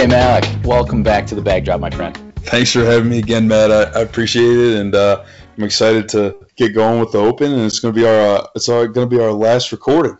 PJ Malik, welcome back to the bag drop, my friend. Thanks for having me again, Matt. I, I appreciate it, and uh, I'm excited to get going with the Open, and it's going to be our uh, it's going to be our last recording.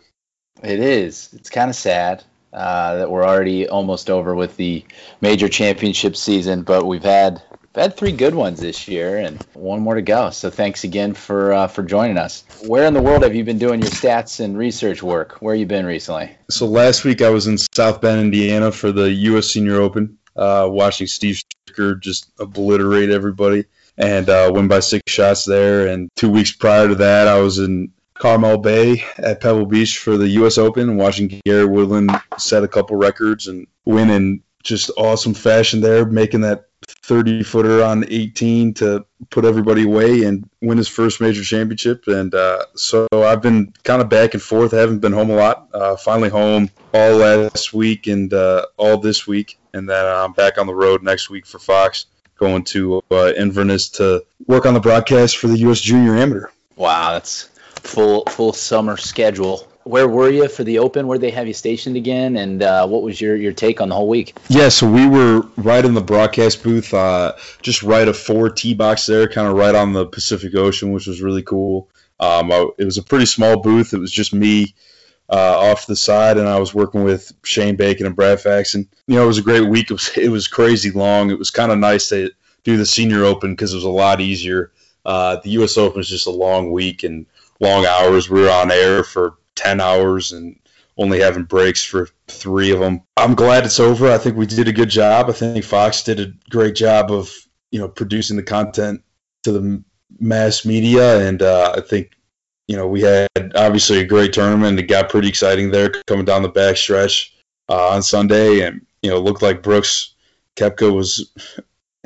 It is. It's kind of sad uh, that we're already almost over with the major championship season, but we've had we've had three good ones this year and one more to go. So thanks again for uh, for joining us. Where in the world have you been doing your stats and research work? Where you been recently? So last week I was in South Bend, Indiana, for the U.S. Senior Open, uh, watching Steve Stricker just obliterate everybody and uh, win by six shots there. And two weeks prior to that, I was in Carmel Bay at Pebble Beach for the U.S. Open, watching Gary Woodland set a couple records and win in just awesome fashion there, making that 30 footer on 18 to put everybody away and win his first major championship. And uh, so I've been kind of back and forth. I haven't been home a lot. Uh, finally home all last week and uh, all this week. And then I'm back on the road next week for Fox, going to uh, Inverness to work on the broadcast for the U.S. Junior Amateur. Wow, that's full full summer schedule. Where were you for the Open? Where they have you stationed again? And uh, what was your, your take on the whole week? Yeah, so we were right in the broadcast booth, uh, just right of four tee box there, kind of right on the Pacific Ocean, which was really cool. Um, I, it was a pretty small booth. It was just me uh, off the side, and I was working with Shane Bacon and Brad Faxon. You know, it was a great week. It was, it was crazy long. It was kind of nice to do the Senior Open because it was a lot easier. Uh, the U.S. Open is just a long week, and long hours. We were on air for 10 hours and only having breaks for three of them. I'm glad it's over. I think we did a good job. I think Fox did a great job of, you know, producing the content to the mass media. And uh, I think, you know, we had obviously a great tournament. It got pretty exciting there coming down the back stretch uh, on Sunday. And, you know, looked like Brooks Koepka was,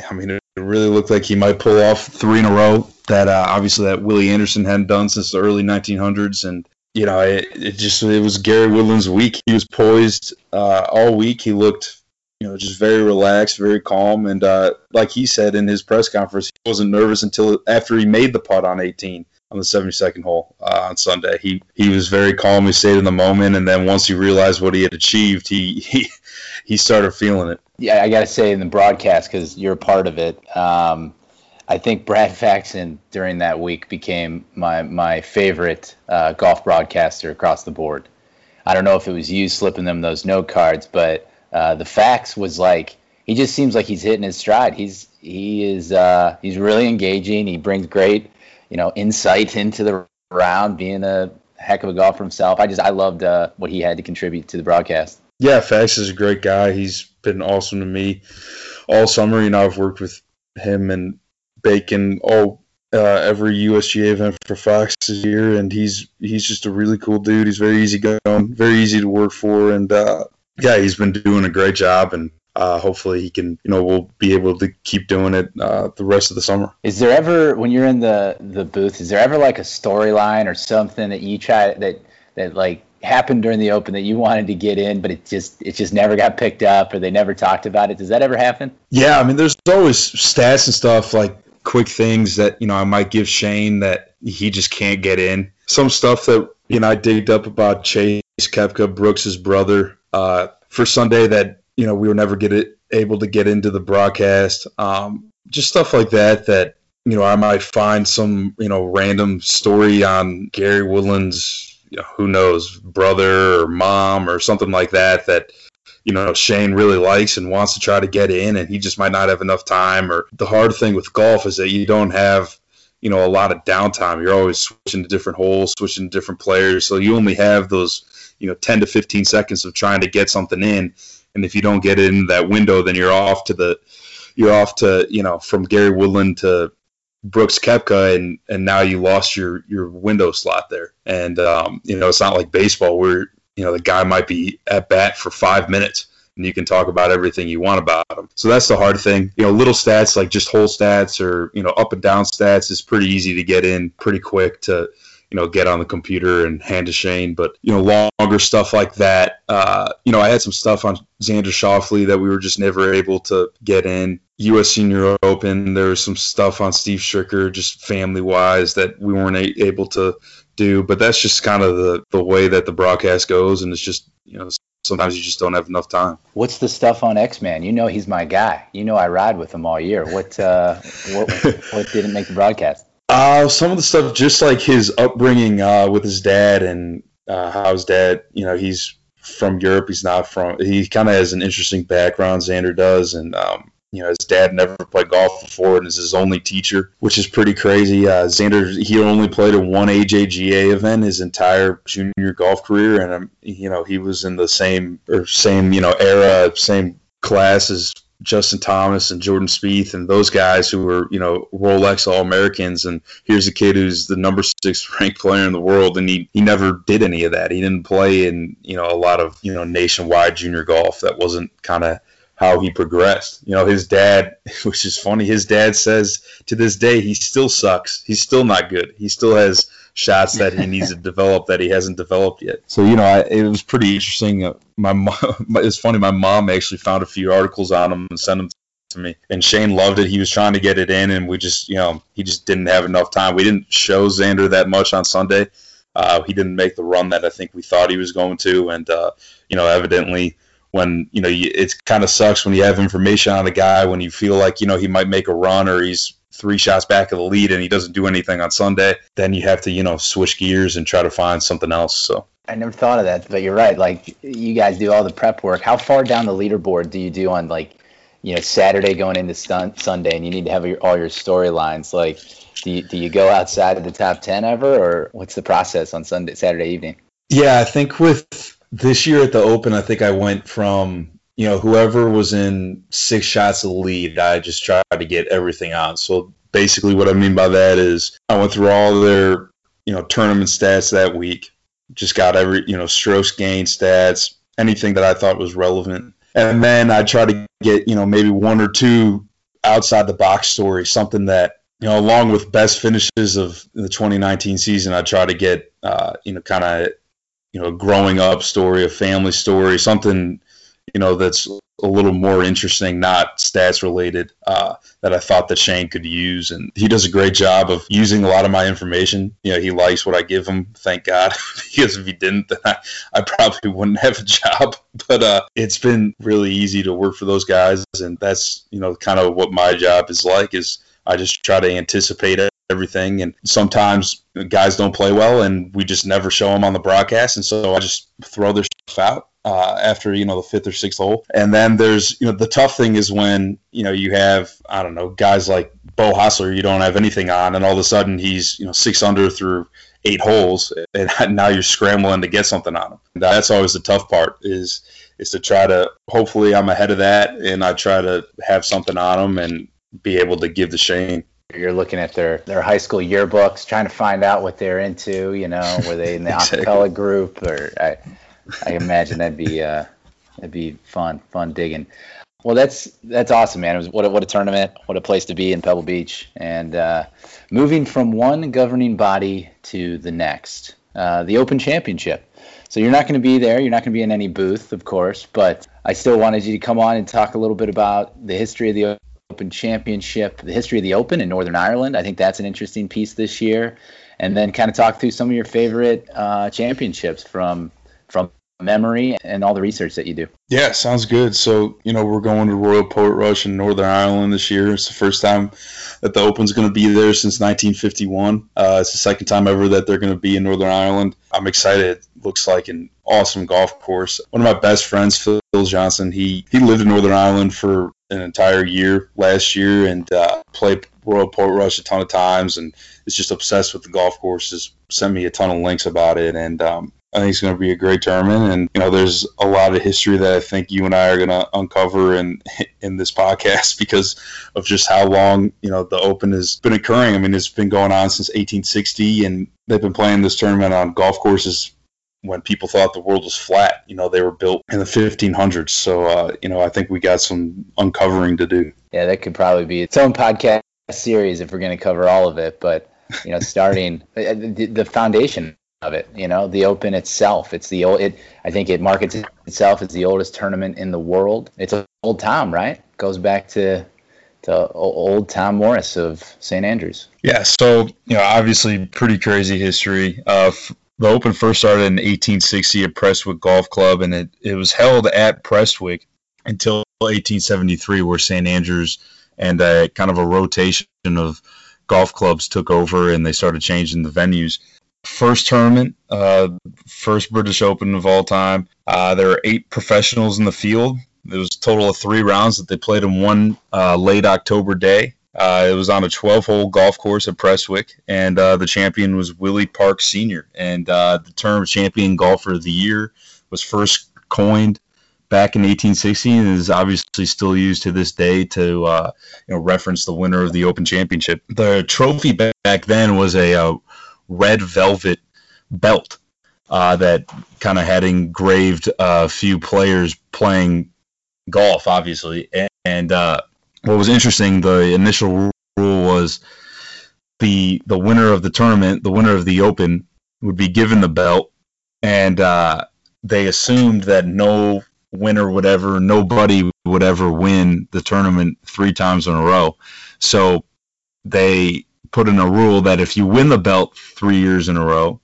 I mean, it really looked like he might pull off three in a row that uh, obviously that Willie Anderson hadn't done since the early 1900s, and you know it, it just it was Gary Woodland's week. He was poised uh, all week. He looked you know just very relaxed, very calm, and uh, like he said in his press conference, he wasn't nervous until after he made the putt on 18 on the 72nd hole uh, on Sunday. He he was very calm. He stayed in the moment, and then once he realized what he had achieved, he he he started feeling it. Yeah, I got to say in the broadcast because you're a part of it. Um, I think Brad Faxon during that week became my my favorite uh, golf broadcaster across the board. I don't know if it was you slipping them those note cards, but uh, the fax was like he just seems like he's hitting his stride. He's he is uh, he's really engaging. He brings great you know insight into the round, being a heck of a golfer himself. I just I loved uh, what he had to contribute to the broadcast. Yeah, Fax is a great guy. He's been awesome to me all summer. You know, I've worked with him and Bacon all uh, every USGA event for Fox this year, and he's he's just a really cool dude. He's very easy going, very easy to work for, and uh, yeah, he's been doing a great job. And uh, hopefully he can, you know, we'll be able to keep doing it uh, the rest of the summer. Is there ever, when you're in the the booth, is there ever like a storyline or something that you try that that like happened during the open that you wanted to get in, but it just it just never got picked up or they never talked about it? Does that ever happen? Yeah, I mean, there's always stats and stuff like quick things that you know I might give Shane that he just can't get in. Some stuff that you know I digged up about Chase Koepka, Brooks's brother, uh, for Sunday that you know we were never get it, able to get into the broadcast. Um, just stuff like that that you know I might find some you know random story on Gary Woodland's you know, who knows brother or mom or something like that that you know Shane really likes and wants to try to get in, and he just might not have enough time. Or the hard thing with golf is that you don't have you know a lot of downtime. You're always switching to different holes, switching to different players, so you only have those you know 10 to 15 seconds of trying to get something in, and if you don't get in that window, then you're off to the you're off to you know from Gary Woodland to Brooks Koepka, and and now you lost your your window slot there. And um, you know, it's not like baseball where you know the guy might be at bat for five minutes and you can talk about everything you want about him. So that's the hard thing. You know, little stats like just hole stats or you know up and down stats is pretty easy to get in pretty quick to you know get on the computer and hand to Shane. But you know longer stuff like that. Uh, you know I had some stuff on Xander Schauffele that we were just never able to get in. U.S. Senior Open. There was some stuff on Steve Stricker, just family wise, that we weren't able to do. But that's just kind of the, the way that the broadcast goes, and it's just you know sometimes you just don't have enough time. What's the stuff on X Man? You know he's my guy. You know I ride with him all year. What uh, what, what didn't make the broadcast? Uh, some of the stuff, just like his upbringing uh, with his dad and uh, how his dad, you know, he's from Europe. He's not from. He kind of has an interesting background. Xander does, and um, you know, his dad never played golf before and is his only teacher, which is pretty crazy. Uh, Xander, he only played in one AJGA event his entire junior golf career, and um, you know, he was in the same or same you know era, same class as Justin Thomas and Jordan Spieth and those guys who were, you know, Rolex All Americans. And here's a kid who's the number six ranked player in the world, and he, he never did any of that. He didn't play in, you know, a lot of, you know, nationwide junior golf. That wasn't kind of how he progressed. You know, his dad, which is funny, his dad says to this day he still sucks. He's still not good. He still has shots that he needs to develop that he hasn't developed yet. So you know, I, it was pretty interesting. Uh, my mom, it's funny. My mom actually found a few articles on him and sent them to me. And Shane loved it. He was trying to get it in, and we just, you know, he just didn't have enough time. We didn't show Xander that much on Sunday. Uh, he didn't make the run that I think we thought he was going to, and uh, you know, evidently when you know you, it kind of sucks when you have information on a guy when you feel like you know he might make a run or he's three shots back of the lead and he doesn't do anything on Sunday, then you have to you know switch gears and try to find something else. So. I never thought of that, but you're right. Like you guys do all the prep work. How far down the leaderboard do you do on like, you know, Saturday going into stun- Sunday, and you need to have your, all your storylines? Like, do you, do you go outside of the top ten ever, or what's the process on Sunday, Saturday evening? Yeah, I think with this year at the Open, I think I went from you know whoever was in six shots of the lead. I just tried to get everything on. So basically, what I mean by that is I went through all their you know tournament stats that week. Just got every you know strokes gain stats, anything that I thought was relevant, and then I tried to get you know maybe one or two outside the box stories, something that you know, along with best finishes of the 2019 season, I try to get, uh, you know, kind of you know, growing up story, a family story, something, you know, that's a little more interesting, not stats related, uh, that I thought that Shane could use. And he does a great job of using a lot of my information. You know, he likes what I give him, thank God, because if he didn't, then I, I probably wouldn't have a job. But uh, it's been really easy to work for those guys. And that's, you know, kind of what my job is like is I just try to anticipate everything. And sometimes guys don't play well, and we just never show them on the broadcast. And so I just throw their stuff out uh, after you know the fifth or sixth hole. And then there's you know the tough thing is when you know you have I don't know guys like Beau Hossler, you don't have anything on, and all of a sudden he's you know six under through eight holes, and now you're scrambling to get something on him. That's always the tough part is is to try to hopefully I'm ahead of that and I try to have something on him and be able to give the Shane you're looking at their, their high school yearbooks, trying to find out what they're into. You know, were they in the exactly. acapella group, or I, I imagine that'd be uh, that'd be fun, fun digging. Well, that's that's awesome, man. It was what a, what a tournament, what a place to be in Pebble Beach, and uh, moving from one governing body to the next, uh, the Open Championship. So you're not going to be there. You're not going to be in any booth, of course, but I still wanted you to come on and talk a little bit about the history of the Open Championship, the history of the Open in Northern Ireland. I think that's an interesting piece this year, and then kind of talk through some of your favorite uh, championships from from memory and all the research that you do. Yeah, sounds good. So, you know, we're going to Royal Portrush in Northern Ireland this year. It's the first time that the Open's going to be there since 1951. Uh, it's the second time ever that they're going to be in Northern Ireland. I'm excited. It looks like an awesome golf course. One of my best friends, Phil Johnson, he, he lived in Northern Ireland for an entire year last year and uh, played Royal Portrush a ton of times and is just obsessed with the golf courses. Sent me a ton of links about it, and um, I think it's going to be a great tournament. And you know, there's a lot of history that I think you and I are going to uncover in in this podcast because of just how long you know the Open has been occurring. I mean, it's been going on since 1860, and they've been playing this tournament on golf courses when people thought the world was flat. You know, they were built in the 1500s. So, uh, you know, I think we got some uncovering to do. Yeah, that could probably be its own podcast series if we're going to cover all of it. But, you know, starting uh, the, the foundation of it, you know, the Open itself. It's the old, it, I think it markets itself as the oldest tournament in the world. It's old Tom, right? Goes back to to old Tom Morris of St. Andrews. Yeah, so you know, obviously, pretty crazy history. Uh, the Open first started in 1860 at Prestwick Golf Club, and it, it was held at Prestwick until 1873, where St. Andrews and uh, kind of a rotation of golf clubs took over and they started changing the venues. First tournament, uh, first British Open of all time. Uh, there were eight professionals in the field. There was a total of three rounds that they played in one uh, late October day. Uh, it was on a 12-hole golf course at Prestwick, and uh, the champion was Willie Park Sr. And uh, the term champion golfer of the year was first coined back in 1860 and is obviously still used to this day to uh, you know reference the winner of the Open Championship. The trophy back then was a, uh, red velvet belt uh, that kind of had engraved a few players playing golf, obviously. And uh, what was interesting, the initial rule was the the winner of the tournament, the winner of the Open, would be given the belt, and uh, they assumed that no winner would ever, nobody would ever win the tournament three times in a row. So they put in a rule that if you win the belt three years in a row,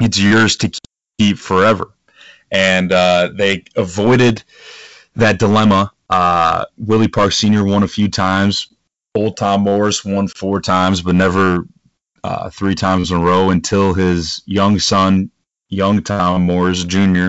it's yours to keep forever. And uh, they avoided that dilemma. Uh, Willie Park Sr. won a few times. Old Tom Morris won four times, but never uh, three times in a row until his young son, young Tom Morris Jr.,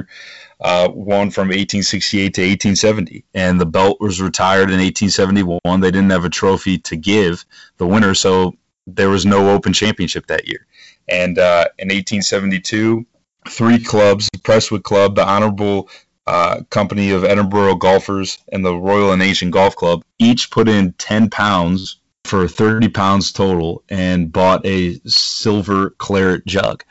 uh, won from 1868 to 1870, and the belt was retired in 1871. They didn't have a trophy to give the winner, so there was no Open Championship that year. And uh, in 1872, three clubs, the Prestwick Club, the Honorable uh, Company of Edinburgh Golfers, and the Royal and Ancient Golf Club, each put in 10 pounds for 30 pounds total and bought a silver claret jug.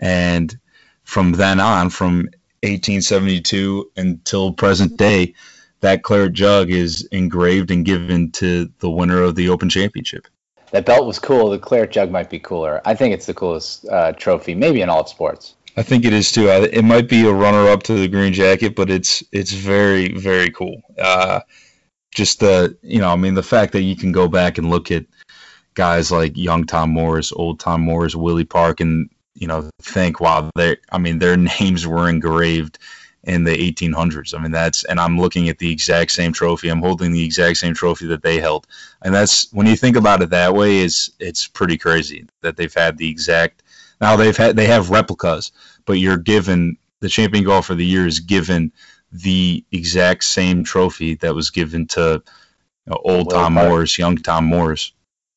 And from then on, from 1872 until present day, that claret jug is engraved and given to the winner of the Open Championship. That belt was cool. The claret jug might be cooler. I think it's the coolest uh, trophy, maybe in all of sports. I think it is too. It might be a runner-up to the green jacket, but it's it's very very cool. Uh, just the you know, I mean, the fact that you can go back and look at guys like young Tom Morris, old Tom Morris, Willie Park, and you know think wow they I mean their names were engraved in the 1800s. I mean that's and I'm looking at the exact same trophy. I'm holding the exact same trophy that they held. And that's when you think about it that way it's it's pretty crazy that they've had the exact now they've had they have replicas, but you're given the champion golfer of the year is given the exact same trophy that was given to you know, old Tom Park. Morris, young Tom Morris,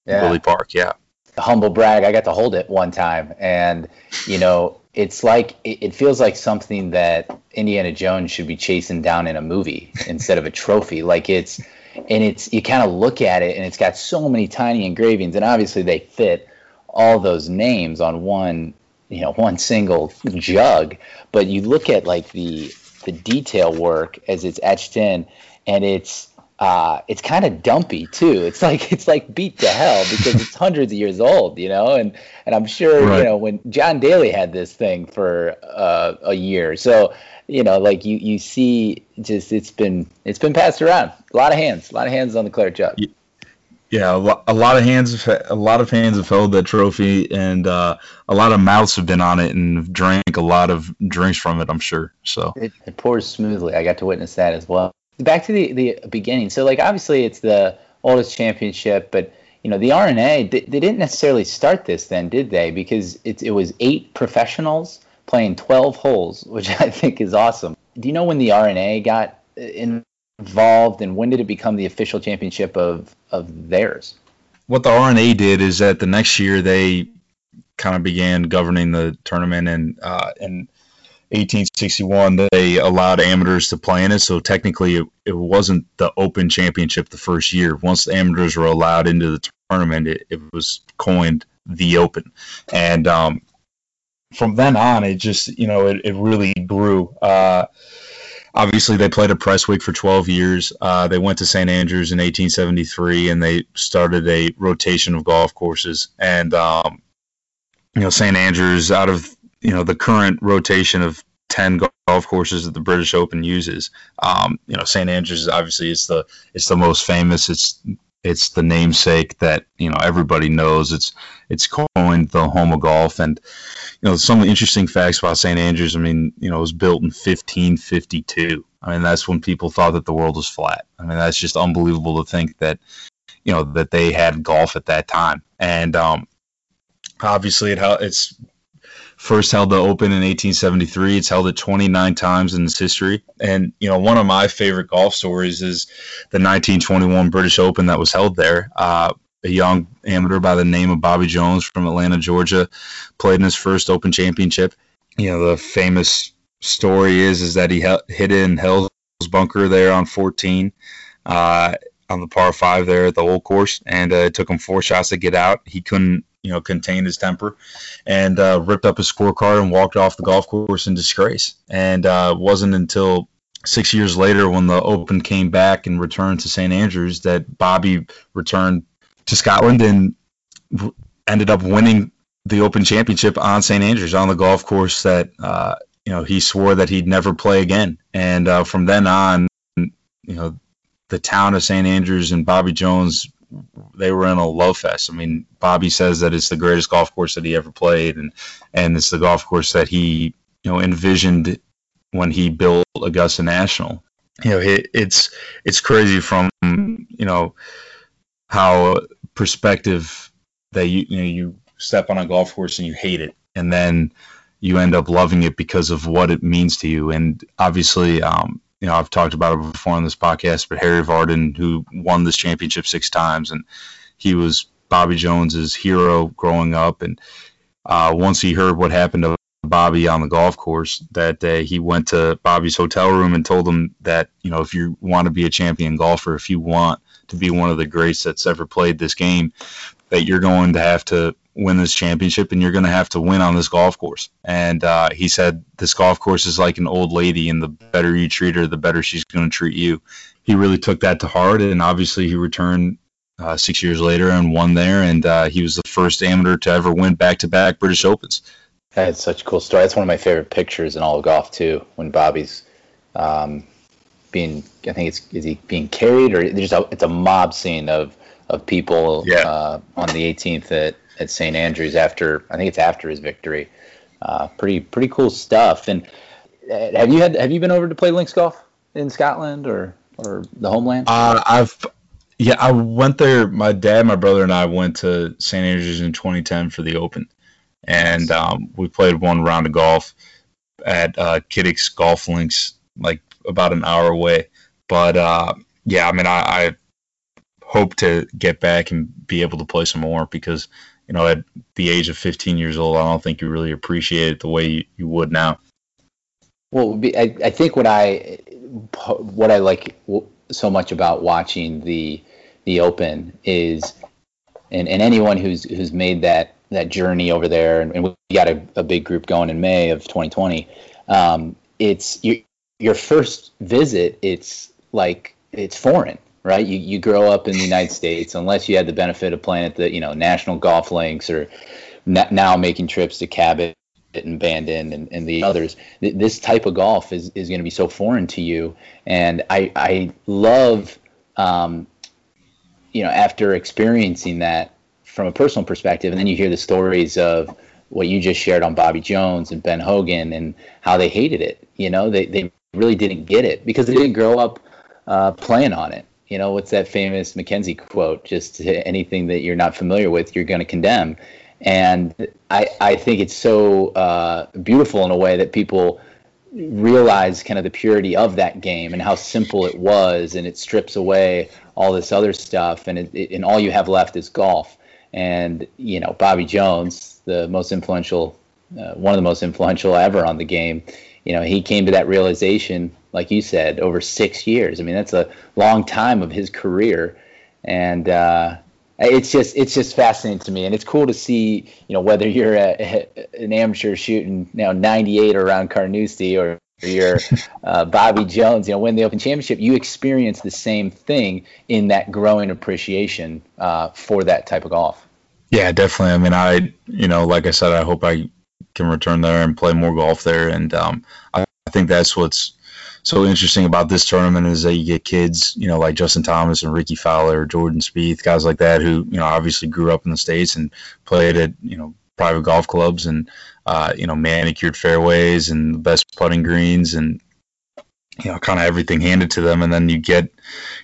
yeah. Willie Park. Yeah humble brag, I got to hold it one time, and you know, it's like it, it, feels like something that Indiana Jones should be chasing down in a movie instead of a trophy. Like it's, and it's you kind of look at it, and it's got so many tiny engravings, and obviously they fit all those names on one, you know, one single jug. But you look at like the the detail work as it's etched in, and it's uh, it's kind of dumpy too. It's like it's like beat to hell because it's hundreds of years old, you know. And and I'm sure right. you know when John Daly had this thing for uh, a year, so you know, like you you see, just it's been it's been passed around. A lot of hands, a lot of hands on the claret jug. Yeah, a lot, of hands, have, a lot of hands have held that trophy, and uh, a lot of mouths have been on it and drank a lot of drinks from it. I'm sure. So it, it pours smoothly. I got to witness that as well back to the the beginning. So like obviously it's the oldest championship, but you know the R&A they, they didn't necessarily start this then, did they? Because it it was eight professionals playing 12 holes, which I think is awesome. Do you know when the R&A got involved and when did it become the official championship of of theirs? What the R&A did is that the next year they kind of began governing the tournament and uh, and 1861 they allowed amateurs to play in it so technically it, it wasn't the open championship the first year. Once the amateurs were allowed into the tournament it, it was coined the open. And um, from then on it just you know it, it really grew. Uh, obviously they played at prestwick for 12 years uh, they went to st andrews in 1873 and they started a rotation of golf courses and um, you know st andrews out of you know the current rotation of 10 golf courses that the British Open uses. Um, you know, St Andrews obviously is the it's the most famous. It's it's the namesake that you know everybody knows. It's it's coined the home of golf, and you know some of the interesting facts about St. Andrews. I mean, you know, it was built in 1552. I mean, that's when people thought that the world was flat. I mean, that's just unbelievable to think that you know that they had golf at that time, and um, obviously it it's first held the Open in 1873. It's held it 29 times in its history. And, you know, one of my favorite golf stories is the 1921 British Open that was held there. Uh, a young amateur by the name of Bobby Jones from Atlanta, Georgia, played in his first Open championship. You know, the famous story is is that he hit in Hell's bunker there on 14 uh, on the par five there at the old course, and uh, it took him four shots to get out. He couldn't you know, contained his temper and uh, ripped up his scorecard and walked off the golf course in disgrace. And uh, wasn't until six years later when the Open came back and returned to St. Andrews that Bobby returned to Scotland and ended up winning the Open Championship on St. Andrews on the golf course that, uh, you know, he swore that he'd never play again. And uh, from then on, you know, the town of St. Andrews and Bobby Jones they were in a love fest. I mean, Bobby says that it's the greatest golf course that he ever played, and and it's the golf course that he you know envisioned when he built Augusta National. You know, it, it's it's crazy from you know how perspective that you you know you step on a golf course and you hate it, and then you end up loving it because of what it means to you. And obviously, um, you know, I've talked about it before on this podcast, but Harry Vardon, who won this championship six times, and he was Bobby Jones's hero growing up. And uh, once he heard what happened to Bobby on the golf course that day, he went to Bobby's hotel room and told him that, you know, if you want to be a champion golfer, if you want to be one of the greats that's ever played this game, that you're going to have to win this championship and you're going to have to win on this golf course. And uh, he said this golf course is like an old lady, and the better you treat her, the better she's going to treat you. He really took that to heart, and obviously he returned uh, six years later and won there, and uh, he was the first amateur to ever win back-to-back British Opens. That's such a cool story. That's one of my favorite pictures in all of golf too. When Bobby's um, being, I think it's is he being carried or there's a it's a mob scene of of people yeah. uh, on the 18th at at St Andrews after I think it's after his victory. Uh, pretty pretty cool stuff. And uh, have you had have you been over to play links golf in Scotland or or the homeland? Uh, I've yeah, I went there. My dad, my brother, and I went to St Andrews in 2010 for the Open, and um, we played one round of golf at uh, Kiddick's Golf Links, like about an hour away. But uh, yeah, I mean, I, I hope to get back and be able to play some more because you know, at the age of 15 years old, I don't think you really appreciate it the way you, you would now. Well, I, I think what I what I like so much about watching the the Open is, and, and anyone who's who's made that that journey over there, and, and we got a, a big group going in May of 2020. Um, it's your your first visit. It's like it's foreign right? You, you grow up in the United States, unless you had the benefit of playing at the you know National Golf Links or now making trips to Cabot and Bandon and, and the others. This type of golf is, is going to be so foreign to you, and I I love, um, you know, after experiencing that from a personal perspective, and then you hear the stories of what you just shared on Bobby Jones and Ben Hogan and how they hated it. You know, they they really didn't get it because they didn't grow up uh, playing on it. You know, what's that famous Mackenzie quote? Just anything that you're not familiar with, you're going to condemn. And I, I think it's so uh, beautiful in a way that people realize kind of the purity of that game and how simple it was, and it strips away all this other stuff, and it, it, and all you have left is golf. And you know, Bobby Jones, the most influential, uh, one of the most influential ever on the game, you know, he came to that realization like you said, over six years. I mean, that's a long time of his career, and uh, it's just it's just fascinating to me, and it's cool to see. You know, whether you're a, a, an amateur shooting you now 98 around Carnoustie or you're uh, Bobby Jones, you know, win the Open Championship, you experience the same thing in that growing appreciation uh, for that type of golf. Yeah, definitely. I mean, I, you know, like I said, I hope I can return there and play more golf there, and um, I, I think that's what's so interesting about this tournament is that you get kids, you know, like Justin Thomas and Rickie Fowler, Jordan Spieth, guys like that who, you know, obviously grew up in the states and played at, you know, private golf clubs and, uh, you know, manicured fairways and the best putting greens and, you know, kind of everything handed to them. And then you get,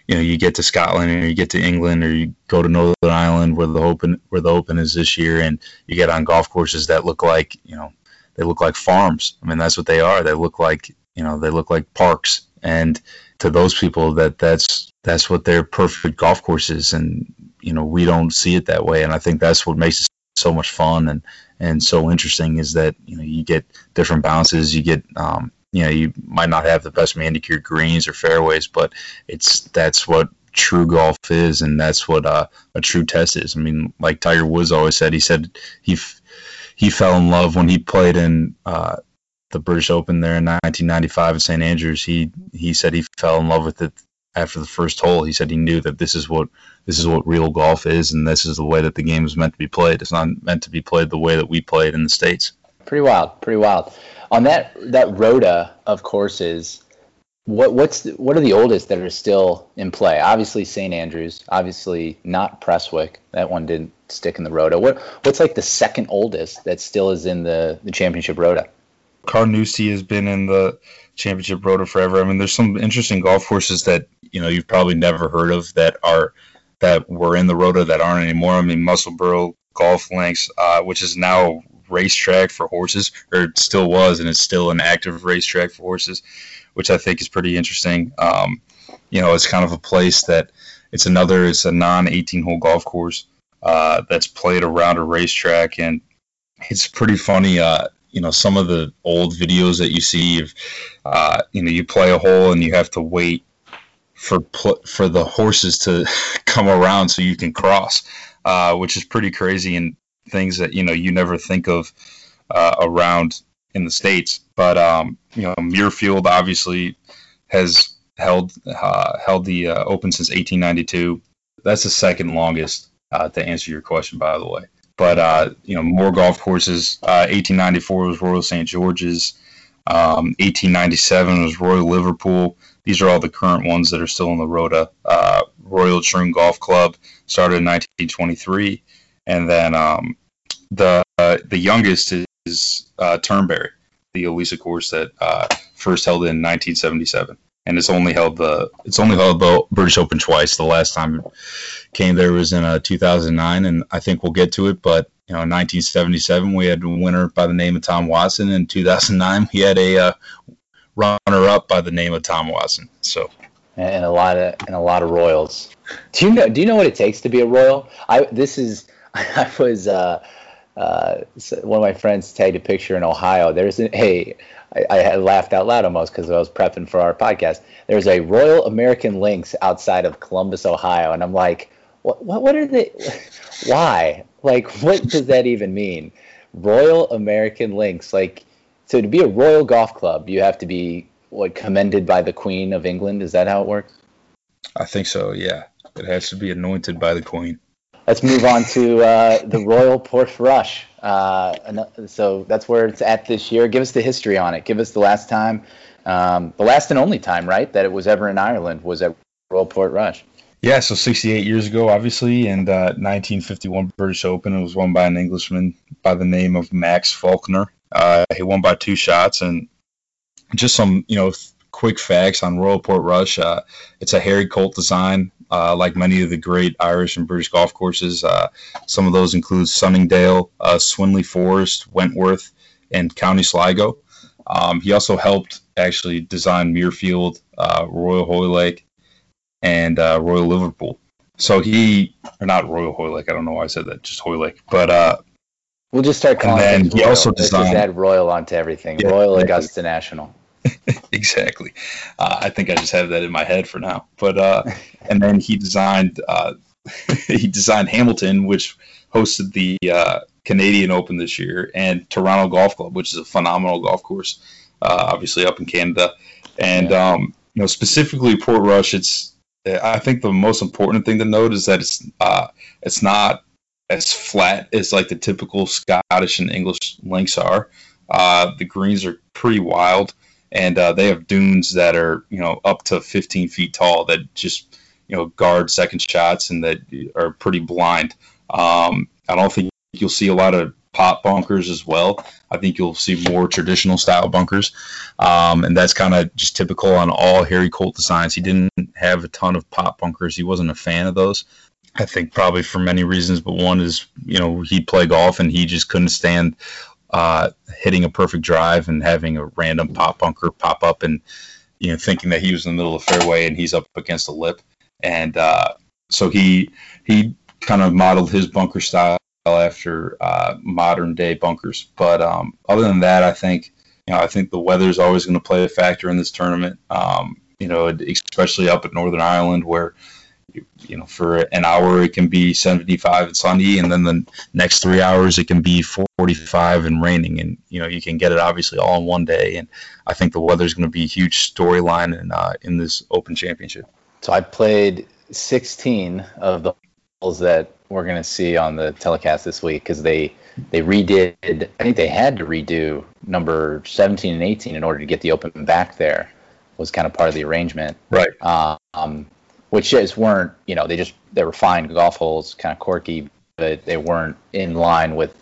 you know, you get to Scotland or you get to England or you go to Northern Ireland where the open where the Open is this year, and you get on golf courses that look like, you know, they look like farms. I mean, that's what they are. They look like you know they look like parks, and to those people, that that's that's what their perfect golf course is, and you know we don't see it that way, and I think that's what makes it so much fun and and so interesting is that you know you get different bounces, you get um, you know you might not have the best manicured greens or fairways, but it's that's what true golf is, and that's what uh, a true test is. I mean, like Tiger Woods always said, he said he he fell in love when he played in uh, the British Open there in 1995 at St Andrews. He he said he fell in love with it after the first hole. He said he knew that this is what this is what real golf is, and this is the way that the game is meant to be played. It's not meant to be played the way that we play it in the states. Pretty wild, pretty wild. On that that rota of courses, what what's the, what are the oldest that are still in play? Obviously St Andrews, obviously not Prestwick. That one didn't stick in the rota. What what's like the second oldest that still is in the the championship rota? Carnoustie has been in the championship rota forever. I mean, there's some interesting golf courses that you know you've probably never heard of that are that were in the rota that aren't anymore. I mean, Musselburgh Golf Links, uh, which is now a racetrack for horses, or it still was, and it's still an active racetrack for horses, which I think is pretty interesting. Um, you know, it's kind of a place that it's another, it's a non 18 hole golf course uh, that's played around a racetrack, and it's pretty funny. Uh, you know, some of the old videos that you see of, uh, you know, you play a hole and you have to wait for for the horses to come around so you can cross, uh, which is pretty crazy and things that you know you never think of uh, around in the states. But um, you know, Muirfield obviously has held uh, held the uh, Open since 1892. That's the second longest. Uh, to answer your question, by the way. But uh, you know, more golf courses. 1894 was Royal St George's. Um, 1897 was Royal Liverpool. These are all the current ones that are still in the Rota. Uh, Royal Troon Golf Club started in 1923, and then um, the uh, the youngest is, is uh, Turnberry, the Ailsa course that uh, first held in 1977, and it's only held the it's only held the British Open twice. The last time it came there was in uh, 2009, and I think we'll get to it. But you know, in 1977 we had a winner by the name of Tom Watson. In 2009 we had a uh, runner up by the name of Tom Watson. So and a lot of and a lot of royals. Do you know? Do you know what it takes to be a royal? I this is I was uh, uh, one of my friends tagged a picture in Ohio. There's a hey, I, I had laughed out loud almost because I was prepping for our podcast. There's a Royal American Links outside of Columbus, Ohio, and I'm like, what? What, what are they? Why? Like, what does that even mean? Royal American Links, like, so to be a royal golf club, you have to be what commended by the Queen of England. Is that how it works? I think so. Yeah, it has to be anointed by the Queen let's move on to uh, the Royal Portrush. Uh, so that's where it's at this year. Give us the history on it. Give us the last time, um, the last and only time, right, that it was ever in Ireland was at Royal Portrush. Yeah, so 68 years ago, obviously, and uh, 1951 British Open. It was won by an Englishman by the name of Max Faulkner. Uh, he won by two shots, and just some, you know, quick facts on Royal Portrush. Uh, it's a Harry Colt design uh, like many of the great Irish and British golf courses. Uh, some of those include Sunningdale, uh, Swinley Forest, Wentworth, and County Sligo. Um, he also helped actually design Muirfield, uh, Royal Hoylake, and uh, Royal Liverpool. So he, or not Royal Hoylake, I don't know why I said that, just Hoylake. But uh, we'll just start calling and it he Royal. also designed. Let's just add Royal onto everything. Yeah, Royal Augusta National. exactly. Uh, I think I just have that in my head for now. But uh, and then he designed uh, he designed Hamilton, which hosted the uh, Canadian Open this year, and Toronto Golf Club, which is a phenomenal golf course, uh, obviously up in Canada. And yeah. um, you know, specifically Portrush, it's I think the most important thing to note is that it's uh, it's not as flat as like the typical Scottish and English links are. the greens are pretty wild and uh, they have dunes that are you know up to 15 feet tall that just you know guard second shots and that are pretty blind. Um, I don't think you'll see a lot of pot bunkers as well. I think you'll see more traditional style bunkers, um, and that's kind of just typical on all Harry Colt designs. He didn't have a ton of pot bunkers. He wasn't a fan of those. I think probably for many reasons, but one is you know he'd play golf and he just couldn't stand uh, hitting a perfect drive and having a random pot bunker pop up and you know thinking that he was in the middle of the fairway and he's up against a lip and uh, so he he kind of modeled his bunker style after uh, modern day bunkers. But um, other than that, I think you know I think the weather is always going to play a factor in this tournament. Um, you know, especially up at Northern Ireland where you know for an hour it can be 75 and sunny and then the next three hours it can be 45 and raining and you know you can get it obviously all in one day and i think the weather is going to be a huge storyline in, uh, in this open championship so i played 16 of the holes that we're going to see on the telecast this week because they they redid. I think they had to redo number 17 and 18 in order to get the open back there. Was kind of part of the arrangement, right? Um, which just weren't you know they just they were fine golf holes, kind of quirky, but they weren't in line with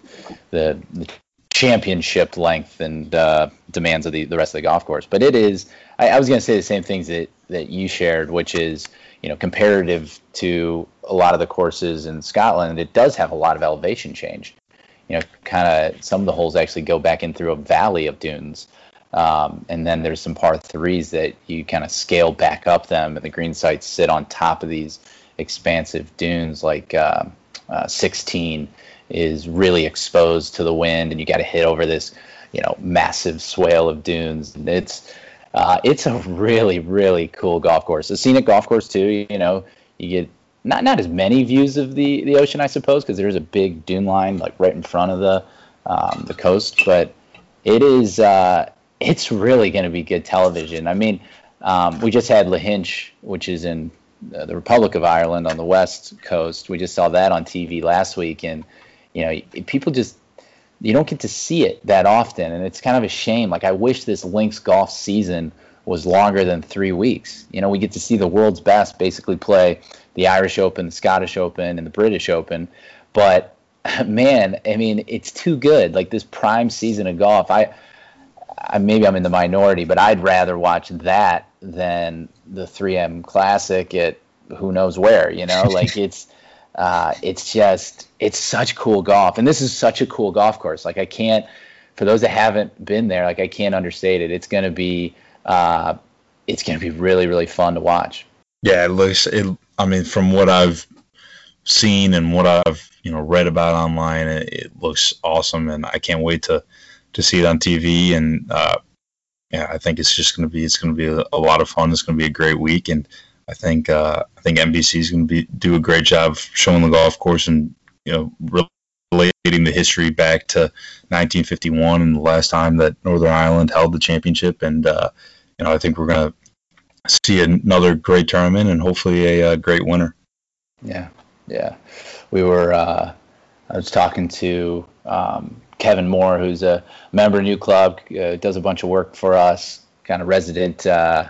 the, the championship length and uh, demands of the, the rest of the golf course. But it is. I, I was going to say the same things that that you shared, which is you know, comparative to a lot of the courses in Scotland, it does have a lot of elevation change. You know, kind of some of the holes actually go back in through a valley of dunes. Um, and then there's some par threes that you kind of scale back up them, and the green sites sit on top of these expansive dunes. Like uh, uh, 16 is really exposed to the wind, and you got to hit over this, you know, massive swale of dunes. And it's uh, it's a really, really cool golf course. A scenic golf course too. You know, you get not not as many views of the the ocean, I suppose, because there's a big dune line like right in front of the um, the coast. But it is uh, it's really going to be good television. I mean, um, we just had Lahinch, which is in the Republic of Ireland on the west coast. We just saw that on TV last week, and you know, people just you don't get to see it that often, and it's kind of a shame. Like I wish this Links golf season was longer than three weeks. You know, we get to see the world's best basically play the Irish Open, the Scottish Open, and the British Open, but man, I mean, it's too good. Like this prime season of golf, I, I maybe I'm in the minority, but I'd rather watch that than the 3M Classic at who knows where. You know, like it's uh, it's just it's such cool golf, and this is such a cool golf course. Like I can't, for those that haven't been there, like I can't understate it. It's going to be uh, it's going to be really really fun to watch. Yeah, it looks. It, I mean, from what I've seen and what I've you know read about online, it, it looks awesome, and I can't wait to to see it on TV. And uh, yeah, I think it's just going to be it's going to be a, a, lot of fun. It's going to be a great week, and I think uh, I think NBC is going to be do a great job showing the golf course and you know relating the history back to 1951 and the last time that Northern Ireland held the championship. And uh, you know I think we're going to see another great tournament and hopefully a, a great winner. Yeah, yeah. We were. Uh, I was talking to um, Kevin Moore, who's a member of New Club, uh, does a bunch of work for us, kind of resident uh,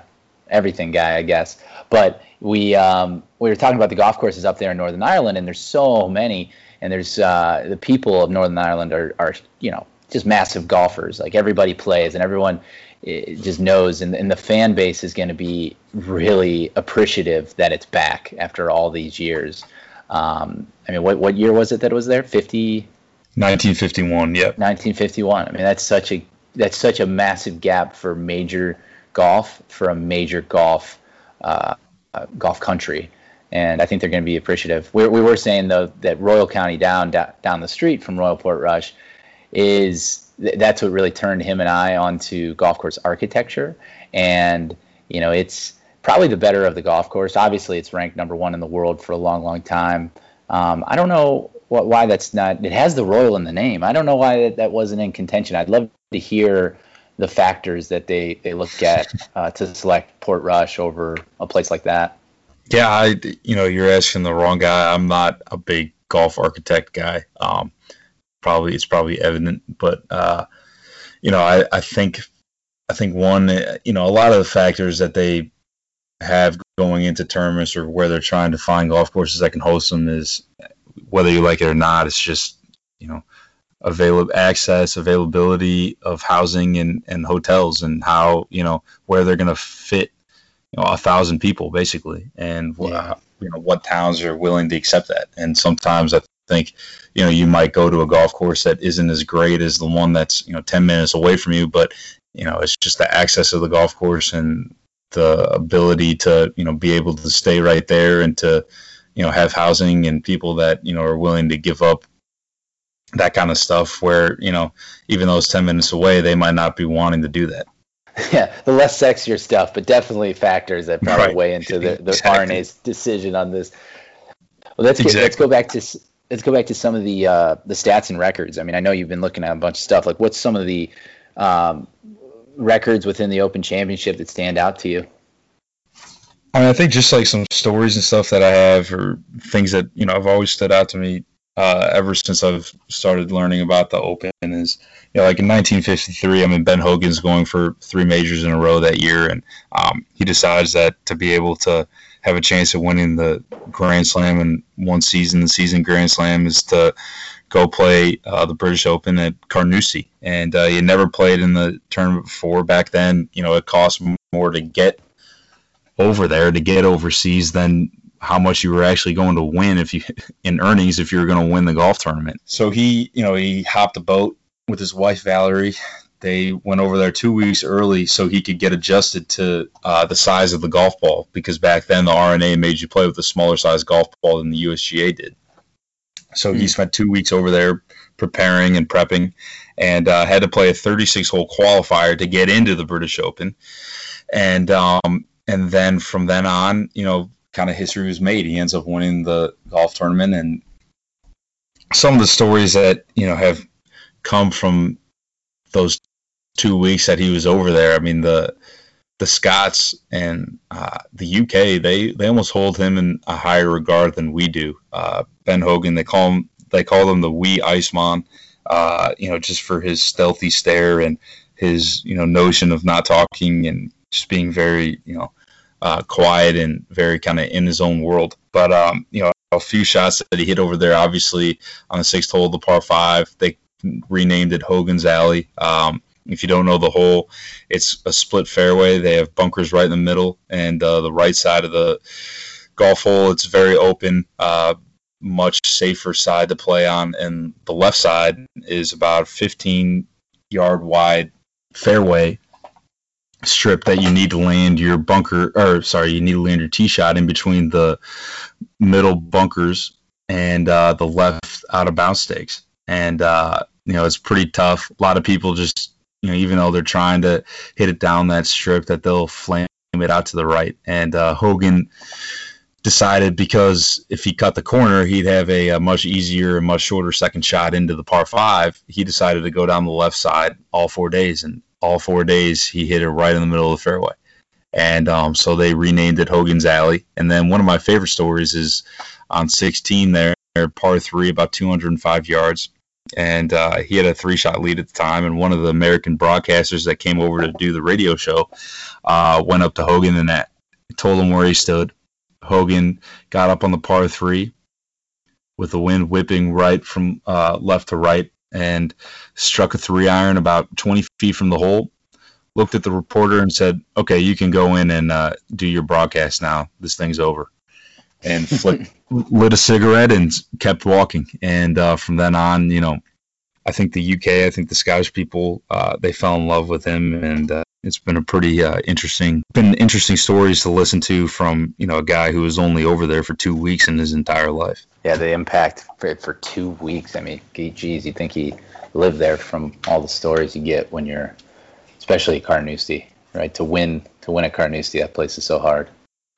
everything guy, I guess. But we um, we were talking about the golf courses up there in Northern Ireland, and there's so many, and there's uh, the people of Northern Ireland are are you know just massive golfers. Like everybody plays, and everyone eh, just knows, and, and the fan base is going to be really appreciative that it's back after all these years. Um, I mean, what what year was it that it was there? 50. 1951. Yep. 1951. I mean, that's such a that's such a massive gap for major golf for a major golf uh, uh, golf country, and I think they're going to be appreciative. We, we were saying though that Royal County Down down the street from Royal Portrush is that's what really turned him and I onto golf course architecture, and you know it's probably the better of the golf course. Obviously, it's ranked number one in the world for a long, long time. Um, I don't know what, why that's not. It has the Royal in the name. I don't know why that, that wasn't in contention. I'd love to hear the factors that they, they look at uh, to select Portrush over a place like that? Yeah, I you know you're asking the wrong guy. I'm not a big golf architect guy. Um, probably it's probably evident, but uh, you know I, I think I think one, you know, a lot of the factors that they have going into tournaments or where they're trying to find golf courses that can host them is whether you like it or not. It's just you know available access, availability of housing and, and hotels, and how you know where they're going to fit you know a thousand people basically, and yeah. you know what towns are willing to accept that. And sometimes I think you know you might go to a golf course that isn't as great as the one that's you know 10 minutes away from you, but you know it's just the access of the golf course and the ability to you know be able to stay right there and to you know have housing and people that you know are willing to give up that kind of stuff where you know even though it's 10 minutes away they might not be wanting to do that yeah the less sexier stuff but definitely factors that probably right. weigh into the, the exactly. R&A's decision on this well let's get, exactly. let's go back to let's go back to some of the uh, the stats and records i mean i know you've been looking at a bunch of stuff like what's some of the um, records within the Open Championship that stand out to you? I mean, I think just like some stories and stuff that I have, or things that you know have always stood out to me uh, ever since I've started learning about the Open is, you know, like in 1953, I mean, Ben Hogan's going for three majors in a row that year, and um, he decides that to be able to have a chance of winning the Grand Slam in one season, the season Grand Slam, is to go play uh, the British Open at Carnoustie, and uh, he had never played in the tournament before. Back then, you know, it cost more to get over there to get overseas than how much you were actually going to win if you in earnings if you were going to win the golf tournament. So he, you know, he hopped a boat with his wife Valerie. They went over there two weeks early so he could get adjusted to uh, the size of the golf ball because back then the R&A made you play with a smaller size golf ball than the USGA did. So mm. he hmm. spent two weeks over there preparing and prepping, and uh, had to play a 36 hole qualifier to get into the British Open, and um, and then from then on, you know, kind of history was made. He ends up winning the golf tournament, and some of the stories that you know have come from those two weeks that he was over there. I mean the the Scots and uh, the UK, they they almost hold him in a higher regard than we do. Uh, ben Hogan, they call him they call him the wee Iceman, uh, you know, just for his stealthy stare and his you know notion of not talking and just being very you know uh, quiet and very kind of in his own world. But um, you know, a few shots that he hit over there, obviously on the sixth hole of the par five, they renamed it Hogan's Alley. Um, if you don't know the hole, it's a split fairway. They have bunkers right in the middle, and uh, the right side of the golf hole, it's very open, uh, much safer side to play on, and the left side is about 15 yard wide fairway strip that you need to land your bunker, or sorry, you need to land your tee shot in between the middle bunkers and uh, the left out of bounds stakes. And uh, you know it's pretty tough. A lot of people just you know, even though they're trying to hit it down that strip, that they'll flame it out to the right. And uh, Hogan decided because if he cut the corner, he'd have a, a, much easier, and much shorter second shot into the par five. He decided to go down the left side all four days, and all four days he hit it right in the middle of the fairway. And um, so they renamed it Hogan's Alley. And then one of my favorite stories is on 16 there, par three, about 205 yards and uh, he had a three shot lead at the time. And one of the American broadcasters that came over to do the radio show uh, went up to Hogan and that, told him where he stood. Hogan got up on the par three with the wind whipping right from uh, left to right and struck a three iron about 20 feet from the hole. Looked at the reporter and said, "Okay, you can go in and uh, do your broadcast now. This thing's over." and flipped, lit a cigarette and kept walking. And uh, from then on, you know, I think the UK, I think the Scottish people, uh, they fell in love with him, and uh, it's been a pretty uh, interesting, been interesting stories to listen to from you know a guy who was only over there for two weeks in his entire life. Yeah, the impact for, for two weeks. I mean, geez, you think he lived there from all the stories you get when you're, especially Carnoustie, right? To win to win at Carnoustie, that place is so hard.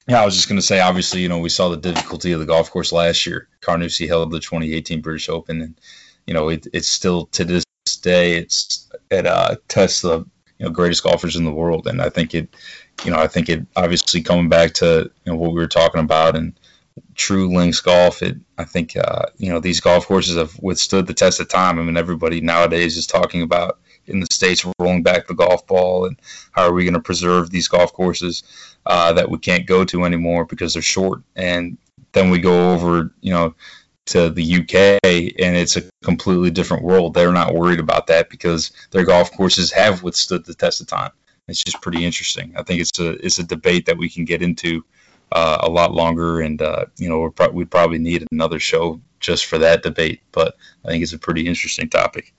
Yeah, I was just going to say, obviously, you know, we saw the difficulty of the golf course last year. Carnoustie held the 2018 British Open, and you know, it, it's still to this day, it's it uh, tests the you know greatest golfers in the world, and I think it, you know, I think it obviously coming back to you know what we were talking about and true links golf. It, I think, uh, you know, these golf courses have withstood the test of time. I mean, everybody nowadays is talking about in the states rolling back the golf ball, and how are we going to preserve these golf courses uh, that we can't go to anymore because they're short? And then we go over, you know, to the UK, and it's a completely different world. They're not worried about that because their golf courses have withstood the test of time. It's just pretty interesting. I think it's a it's a debate that we can get into uh, a lot longer, and uh, you know pro- we'd probably need another show just for that debate. But I think it's a pretty interesting topic.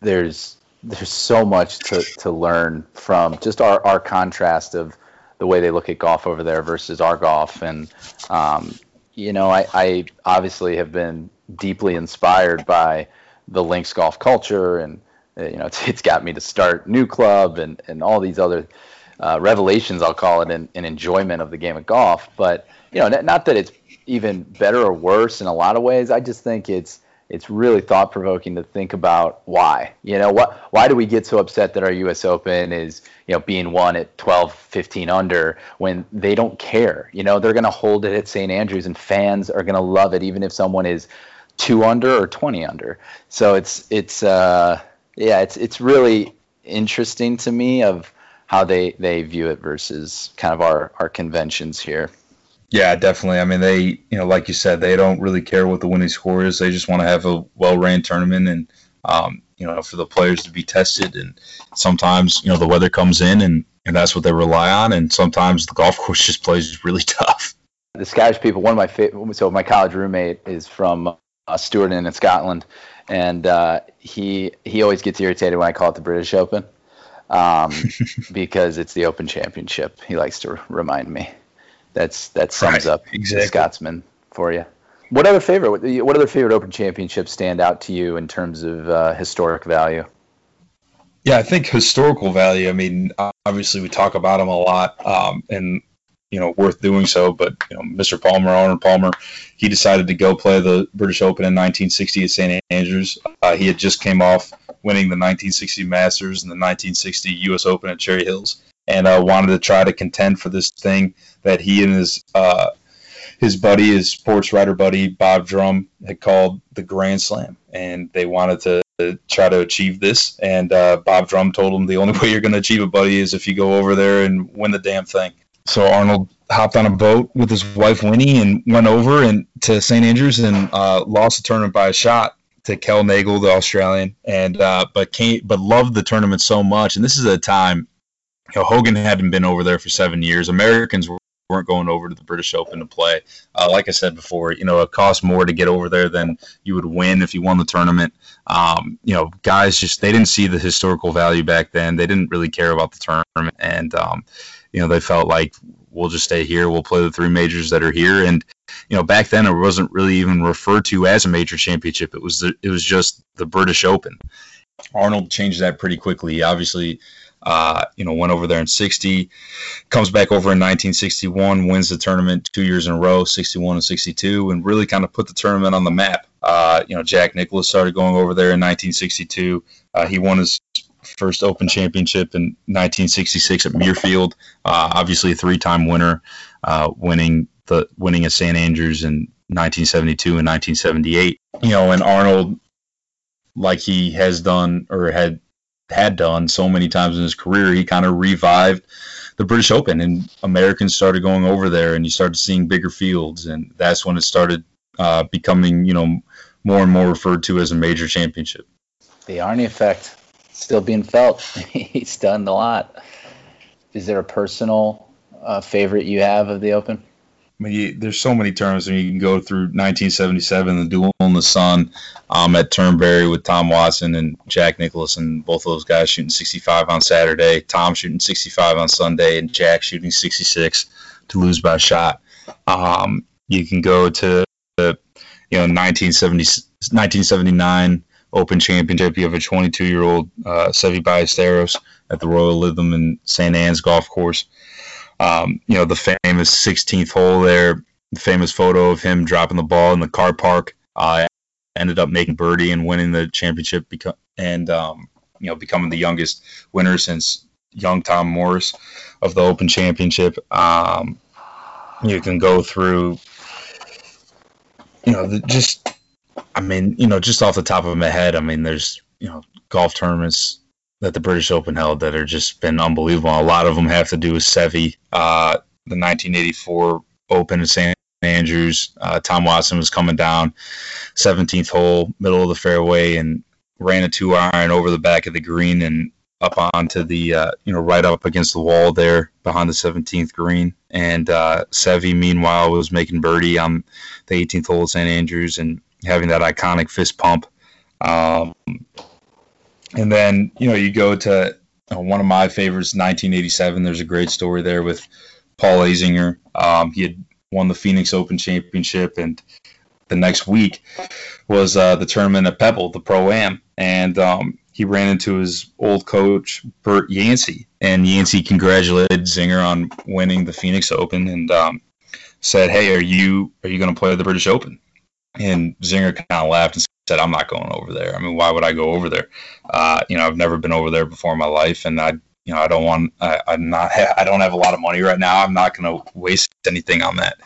There's there's so much to, to learn from just our, our contrast of the way they look at golf over there versus our golf, and um, you know I, I obviously have been deeply inspired by the links golf culture and uh, you know it's, it's got me to start new club and, and all these other uh, revelations, I'll call it, in, enjoyment of the game of golf. But you know, not that it's even better or worse in a lot of ways. I just think it's it's really thought provoking to think about why. You know, what why do we get so upset that our US Open is, you know, being won at 12, 15 under when they don't care. You know, they're going to hold it at St. Andrews and fans are going to love it even if someone is 2 under or 20 under. So it's it's uh yeah, it's it's really interesting to me of how they they view it versus kind of our our conventions here. Yeah, definitely. I mean, they you know, like you said, they don't really care what the winning score is. They just want to have a well ran tournament and um, you know for the players to be tested. And sometimes you know the weather comes in and and that's what they rely on. And sometimes the golf course just plays really tough. The Scottish people, one of my favorite. So my college roommate is from uh, Stewarton in Scotland, and uh, he he always gets irritated when I call it the British Open um, because it's the Open Championship. He likes to remind me. That's that sums right, up exactly. Scotsman for you. What other favorite? What other favorite Open Championships stand out to you in terms of uh, historic value? Yeah, I think historical value. I mean, obviously we talk about them a lot, um, and you know, worth doing so. But you know, Mr. Palmer, Arnold Palmer, he decided to go play the British Open in 1960 at St Andrews. Uh, he had just came off winning the 1960 Masters and the 1960 U.S. Open at Cherry Hills, and uh, wanted to try to contend for this thing that he and his uh, his buddy, his sports writer buddy Bob Drum, had called the Grand Slam, and they wanted to to try to achieve this. And uh, Bob Drum told him the only way you're going to achieve it, buddy, is if you go over there and win the damn thing. So Arnold hopped on a boat with his wife Winnie and went over and to St Andrews and uh, lost the tournament by a shot to Kel Nagle, the Australian, and uh, but came but loved the tournament so much. And this is a time, you know, Hogan hadn't been over there for seven years. Americans were weren't going over to the British Open to play. Uh, like I said before, you know, it costs more to get over there than you would win if you won the tournament. Um, you know, guys just they didn't see the historical value back then. They didn't really care about the tournament, and um, you know, they felt like we'll just stay here. We'll play the three majors that are here. And you know, back then it wasn't really even referred to as a major championship. It was the, it was just the British Open. Arnold changed that pretty quickly. He obviously, uh, you know, went over there in 60, comes back over in 1961, wins the tournament two years in a row, 61 and 62, and really kind of put the tournament on the map. Uh, you know, Jack Nicklaus started going over there in 1962. Uh, he won his first Open Championship in 1966 at Muirfield. Uh, obviously, a three-time winner, uh, winning the winning at St Andrews in 1972 and 1978. You know, and Arnold, like he has done or had had done so many times in his career, he kind of revived the British Open, and Americans started going over there, and you started seeing bigger fields, and that's when it started uh, becoming, you know, more and more referred to as a major championship. The Arnie effect still being felt. He's done a lot. Is there a personal uh, favorite you have of the Open? I mean, you, there's so many terms. I mean, you can go through 1977, the duel in the sun um, at Turnberry with Tom Watson and Jack Nicklaus, and both of those guys shooting 65 on Saturday. Tom shooting 65 on Sunday, and Jack shooting 66 to lose by a shot. Um, you can go to the, you know 1970, 1979 Open Championship. You have a 22 year old uh, Seve Ballesteros at the Royal Lytham in St. Anne's Golf Course. Um, you know, the famous 16th hole there, the famous photo of him dropping the ball in the car park. Uh, ended up making birdie and winning the championship beca- and, um, you know, becoming the youngest winner since young Tom Morris of the Open Championship. Um, you can go through, you know, the, just I mean, you know, just off the top of my head, I mean, there's you know golf tournaments that the British Open held that are just been unbelievable. A lot of them have to do with Seve, uh, the 1984 Open in St. Andrews. Uh, Tom Watson was coming down 17th hole, middle of the fairway, and ran a two iron over the back of the green and up onto the uh, you know right up against the wall there behind the 17th green. And uh, Seve, meanwhile, was making birdie on the 18th hole at St Andrews and having that iconic fist pump. Um, and then you know you go to uh, one of my favorites, 1987. There's a great story there with Paul Azinger. Um, he had won the Phoenix Open Championship, and the next week was uh, the tournament at Pebble, the Pro Am, and um, he ran into his old coach Bert Yancey, and Yancey congratulated Zinger on winning the Phoenix Open, and um, said, "Hey, are you are you going to play the British Open?" And Zinger kind of laughed and said, "I'm not going over there. I mean, why would I go over there? Uh, you know, I've never been over there before in my life, and I, you know, I don't want. I, I'm not. Ha- I don't have a lot of money right now. I'm not going to waste anything on that."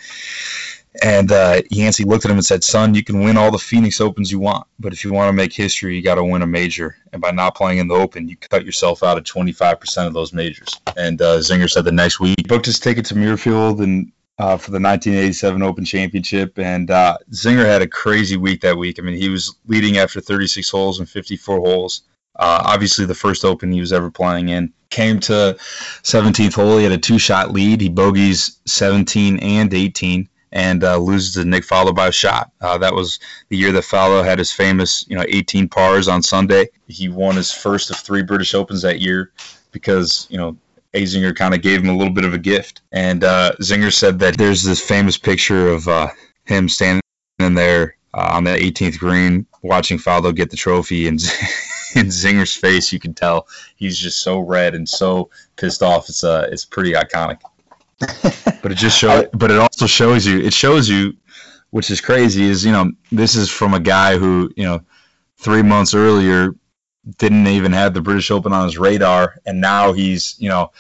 And uh, Yancey looked at him and said, "Son, you can win all the Phoenix Opens you want, but if you want to make history, you got to win a major. And by not playing in the Open, you cut yourself out of 25% of those majors." And uh, Zinger said the next week, he booked his ticket to Muirfield and uh, for the 1987 Open Championship. And uh, Zinger had a crazy week that week. I mean, he was leading after 36 holes and 54 holes. Uh, obviously, the first Open he was ever playing in. Came to 17th hole. He had a two-shot lead. He bogeys 17 and 18 and uh, loses to Nick Faldo by a shot. Uh, that was the year that Faldo had his famous, you know, 18 pars on Sunday. He won his first of three British Opens that year because, you know, Azinger kind of gave him a little bit of a gift. And uh, Zinger said that there's this famous picture of uh, him standing in there uh, on the 18th green watching Faldo get the trophy and. in Zinger's face, you can tell he's just so red and so pissed off. It's uh, it's pretty iconic. but it just shows. But it also shows you. It shows you, which is crazy. Is you know this is from a guy who you know three months earlier didn't even have the British Open on his radar, and now he's you know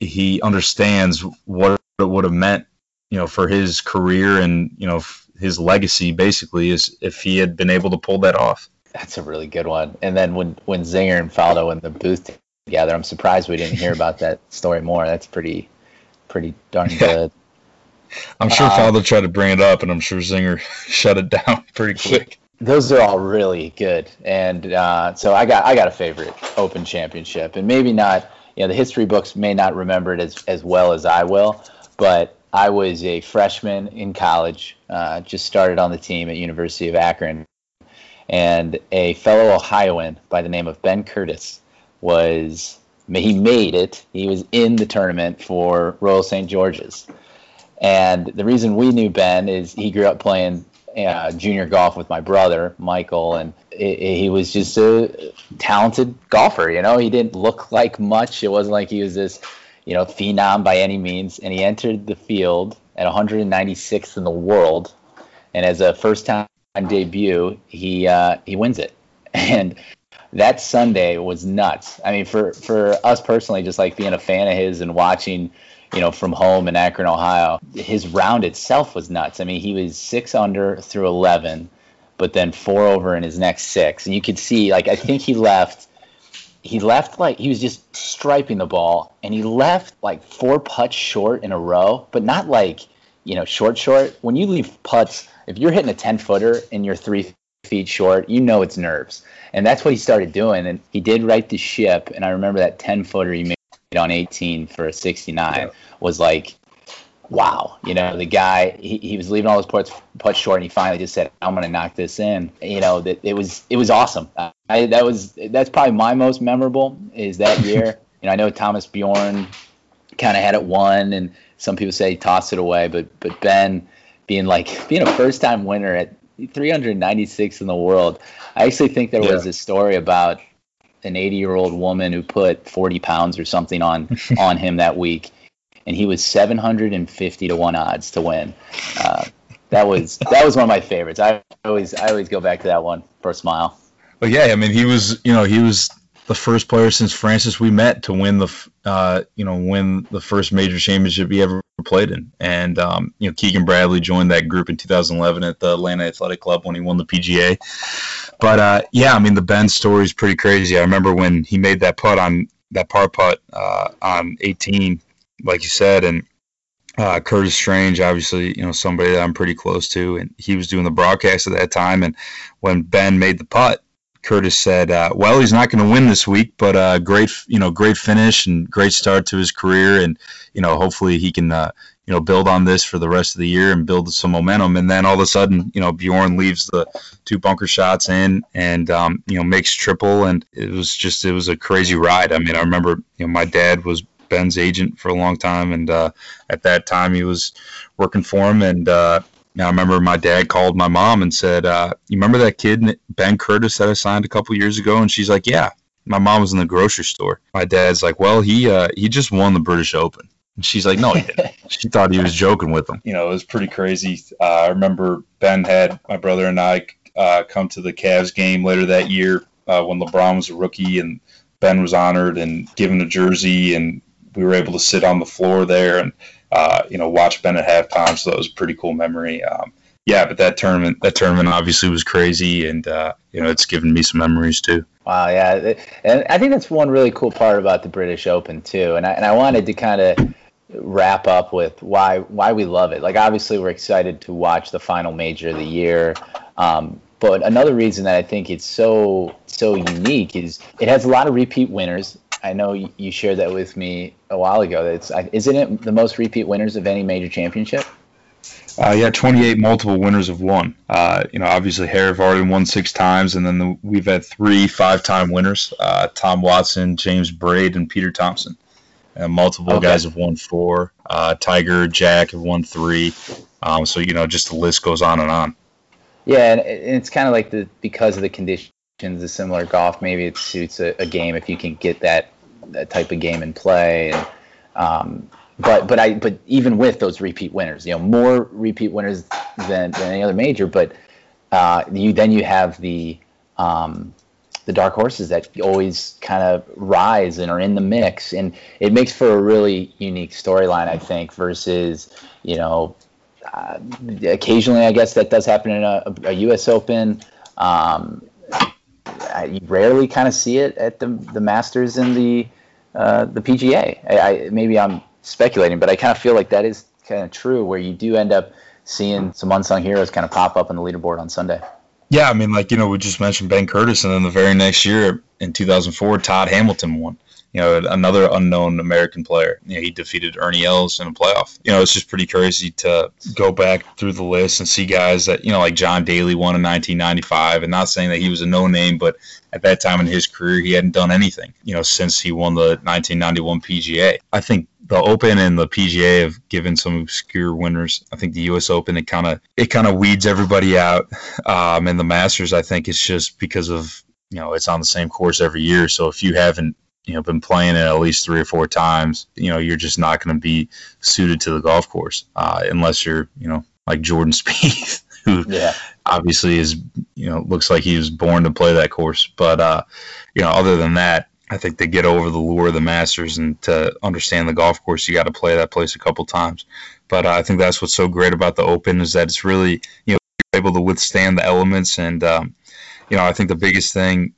he understands what it would have meant you know for his career and you know his legacy basically is if he had been able to pull that off. That's a really good one. And then when when Zinger and Faldo in the booth together, I'm surprised we didn't hear about that story more. That's pretty pretty darn good. I'm sure um, Faldo tried to bring it up, and I'm sure Zinger shut it down pretty quick. Those are all really good, and uh, so I got I got a favorite Open Championship, and maybe not. You know, the history books may not remember it as as well as I will, but I was a freshman in college, uh, just started on the team at University of Akron, and a fellow Ohioan by the name of Ben Curtis was he made it. He was in the tournament for Royal St. George's. And the reason we knew Ben is he grew up playing uh, junior golf with my brother, Michael, and it, it, he was just a talented golfer. You know, he didn't look like much. It wasn't like he was this, you know, phenom by any means. And he entered the field at 196th in the world. And as a first time debut, he uh, he wins it. And that Sunday was nuts. I mean, for for us personally, just like being a fan of his and watching, you know, from home in Akron, Ohio, his round itself was nuts. I mean, he was six under through eleven, but then four over in his next six, and you could see, like, I think he left. He left like he was just striping the ball, and he left like four putts short in a row, but not like you know short short. When you leave putts, if you're hitting a ten footer and you're three feet short, you know it's nerves. And that's what he started doing. And he did right the ship. And I remember that 10 footer he made on 18 for a 69 yeah. was like, wow. You know, the guy, he, he was leaving all his putts, putts short and he finally just said, I'm going to knock this in. You know, that it was, it was awesome. I, that was, that's probably my most memorable is that year. you know, I know Thomas Bjorn kind of had it won and some people say he tossed it away, but, but Ben being like, being a first time winner at 396 in the world. I actually think there yeah. was a story about an 80 year old woman who put 40 pounds or something on on him that week, and he was 750 to one odds to win. Uh, that was that was one of my favorites. I always I always go back to that one for a smile. But yeah, I mean he was you know he was the first player since Francis Ouimet to win the uh, you know win the first major championship he ever played in. And um, you know Keegan Bradley joined that group in 2011 at the Atlanta Athletic Club when he won the PGA. But uh, yeah, I mean the Ben story is pretty crazy. I remember when he made that putt on that par putt uh, on 18, like you said, and uh, Curtis Strange, obviously, you know somebody that I'm pretty close to, and he was doing the broadcast at that time. And when Ben made the putt, Curtis said, uh, "Well, he's not going to win this week, but uh, great, you know, great finish and great start to his career, and you know, hopefully he can, uh, you know, build on this for the rest of the year and build some momentum." And then all of a sudden, you know, Bjorn leaves the two bunker shots in and um, you know makes triple, and it was just it was a crazy ride. I mean, I remember, you know, my dad was Ben's agent for a long time, and uh, at that time he was working for him, and uh, I remember my dad called my mom and said, uh, "You remember that kid Ben Curtis that I signed a couple years ago?" And she's like, "Yeah." My mom was in the grocery store. My dad's like, "Well, he uh, he just won the British Open." And she's like, "No, he didn't." she thought he was joking with him. You know, it was pretty crazy. Uh, I remember Ben had my brother and I uh, come to the Cavs game later that year uh, when LeBron was a rookie, and Ben was honored and given a jersey, and we were able to sit on the floor there and uh, you know, watch Ben at halftime. So that was a pretty cool memory. Um, yeah, but that tournament, that tournament obviously was crazy, and uh, you know, it's given me some memories too. Wow, yeah, and I think that's one really cool part about the British Open too. And I and I wanted to kind of wrap up with why why we love it. Like, obviously, we're excited to watch the final major of the year. Um, but another reason that I think it's so so unique is it has a lot of repeat winners. I know you shared that with me a while ago. It's isn't it the most repeat winners of any major championship? Uh, yeah, 28 multiple winners have won. Uh, you know, obviously Harry Vardon won six times, and then the, we've had three five-time winners: uh, Tom Watson, James Braid, and Peter Thomson. And multiple okay. guys have won four. Uh, Tiger, Jack have won three. Um, so you know, just the list goes on and on. Yeah, and it's kind of like the because of the conditions, the similar golf. Maybe it suits a, a game if you can get that that type of game in play. And, um, but but I but even with those repeat winners, you know, more repeat winners than, than any other major. But uh, you then you have the um, the dark horses that always kind of rise and are in the mix, and it makes for a really unique storyline, I think, versus you know. Uh, occasionally, I guess that does happen in a, a U.S. Open. Um, you rarely kind of see it at the the Masters and the uh, the PGA. I, I, maybe I'm speculating, but I kind of feel like that is kind of true, where you do end up seeing some unsung heroes kind of pop up on the leaderboard on Sunday. Yeah, I mean, like you know, we just mentioned Ben Curtis, and then the very next year in 2004, Todd Hamilton won you know, another unknown American player. You know, he defeated Ernie Els in a playoff. You know, it's just pretty crazy to go back through the list and see guys that, you know, like John Daly won in 1995. And not saying that he was a no name, but at that time in his career, he hadn't done anything, you know, since he won the 1991 PGA. I think the Open and the PGA have given some obscure winners. I think the U.S. Open it kind of it kind of weeds everybody out, um, and the Masters I think it's just because of you know it's on the same course every year. So if you haven't you know been playing it at least three or four times, you know you're just not going to be suited to the golf course uh, unless you're you know like Jordan Spieth, who yeah. obviously is you know looks like he was born to play that course. But uh, you know other than that, I think to get over the lure of the Masters and to understand the golf course, you got to play that place a couple times. But uh, I think that's what's so great about the Open is that it's really you know able to withstand the elements and um, you know I think the biggest thing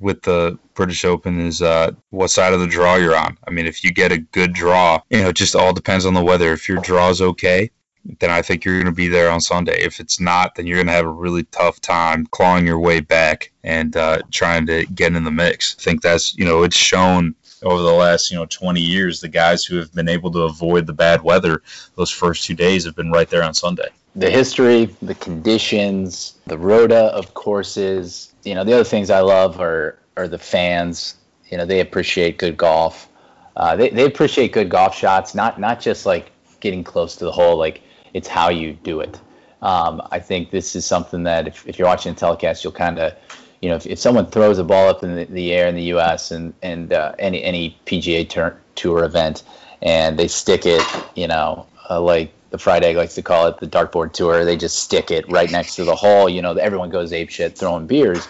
with the British Open is uh, what side of the draw you're on. I mean, if you get a good draw, you know, it just all depends on the weather. If your draw is okay, then I think you're going to be there on Sunday. If it's not, then you're going to have a really tough time clawing your way back and uh, trying to get in the mix. I think that's, you know, it's shown over the last, you know, 20 years, the guys who have been able to avoid the bad weather those first two days have been right there on Sunday. The history, the conditions, the rota of courses, you know, the other things I love are are the fans. You know, they appreciate good golf. Uh, they they appreciate good golf shots, not not just like getting close to the hole. Like it's how you do it. Um, I think this is something that if, if you're watching the telecast, you'll kind of, you know, if, if someone throws a ball up in the, the air in the U.S. and and uh, any any PGA Tour event, and they stick it, you know, uh, like the fried egg likes to call it the dartboard tour. They just stick it right next to the hole. You know, everyone goes ape shit throwing beers.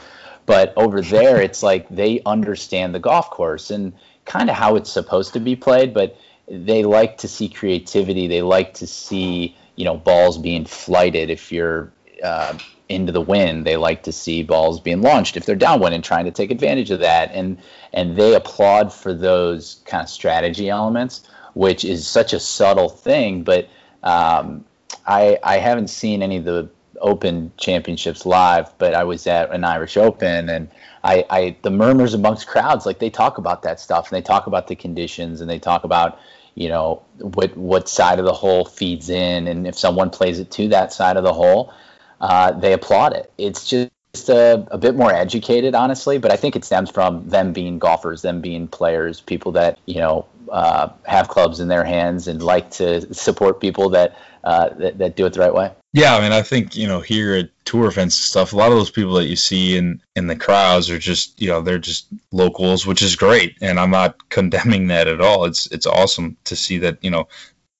But over there, it's like they understand the golf course and kind of how it's supposed to be played. But they like to see creativity. They like to see you know balls being flighted if you're uh, into the wind. They like to see balls being launched if they're downwind and trying to take advantage of that. And and they applaud for those kind of strategy elements, which is such a subtle thing. But um, I I haven't seen any of the Open championships live, but I was at an Irish Open and I, I the murmurs amongst crowds like they talk about that stuff and they talk about the conditions and they talk about you know what what side of the hole feeds in. And if someone plays it to that side of the hole uh, they applaud it. It's just a, a, bit more educated honestly but i think it stems from them being golfers them being players people that you know uh, have clubs in their hands and like to support people that, uh, that that do it the right way yeah, I mean, I think you know here at tour events and stuff, a lot of those people that you see in in the crowds are just you know they're just locals, which is great, and I'm not condemning that at all. It's it's awesome to see that you know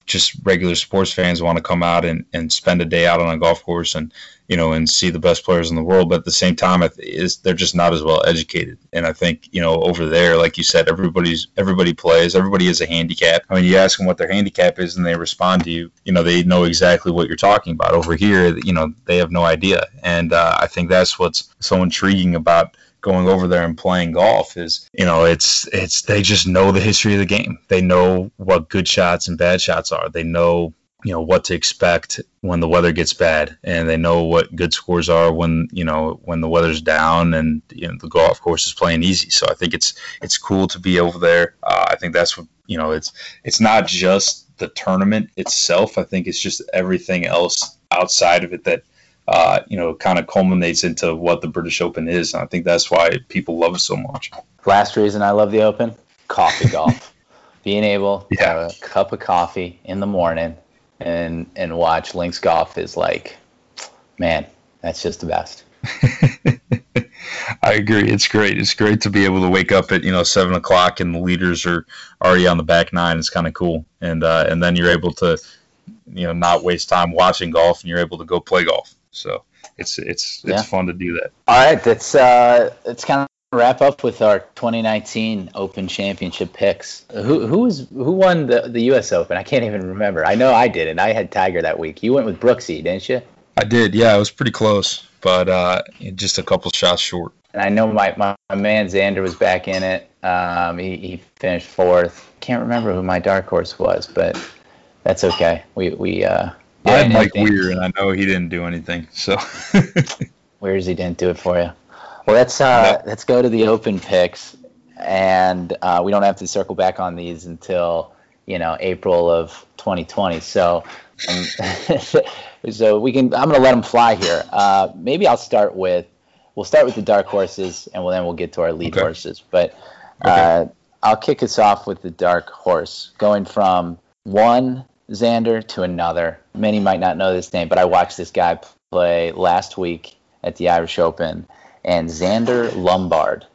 just regular sports fans want to come out and, and spend a day out on a golf course and you know and see the best players in the world but at the same time is they're just not as well educated. And i think you know over there like you said everybody's everybody plays everybody has a handicap. I mean you ask them what their handicap is and they respond to you you know they know exactly what you're talking about. Over here you know they have no idea. And uh, i think that's what's so intriguing about going over there and playing golf is you know it's it's they just know the history of the game. They know what good shots and bad shots are. They know you know what to expect when the weather gets bad and they know what good scores are when you know when the weather's down and you know the golf course is playing easy so i think it's it's cool to be over there uh, i think that's what you know it's it's not just the tournament itself i think it's just everything else outside of it that uh, you know, kind of culminates into what the British Open is. And I think that's why people love it so much. Last reason I love the Open coffee golf. Being able to have a cup of coffee in the morning and and watch links golf is like, man, that's just the best. I agree. It's great. It's great to be able to wake up at you know seven o'clock and the leaders are already on the back nine. It's kind of cool, and uh, and then you're able to you know not waste time watching golf, and you're able to go play golf. So it's it's it's yeah. fun to do that. All right, that's uh, it's kind of wrap up with our 2019 Open Championship picks. Who who was who won the the U.S. Open? I can't even remember. I know I did, and I had Tiger that week. You went with Brooksy, didn't you? I did. Yeah, it was pretty close, but uh, just a couple shots short. And I know my, my, my man Xander was back in it. Um, he, he finished fourth. Can't remember who my dark horse was, but that's okay. We we uh, I had Mike Weir, and I know he didn't do anything. So Weir's he didn't do it for you. Well, let's uh, let's go to the open picks, and uh, we don't have to circle back on these until you know April of 2020. So, um, so we can. I'm gonna let them fly here. Uh, maybe I'll start with. We'll start with the dark horses, and we'll, then we'll get to our lead okay. horses. But uh, okay. I'll kick us off with the dark horse, going from one Xander to another. Many might not know this name, but I watched this guy play last week at the Irish Open, and Zander Lombard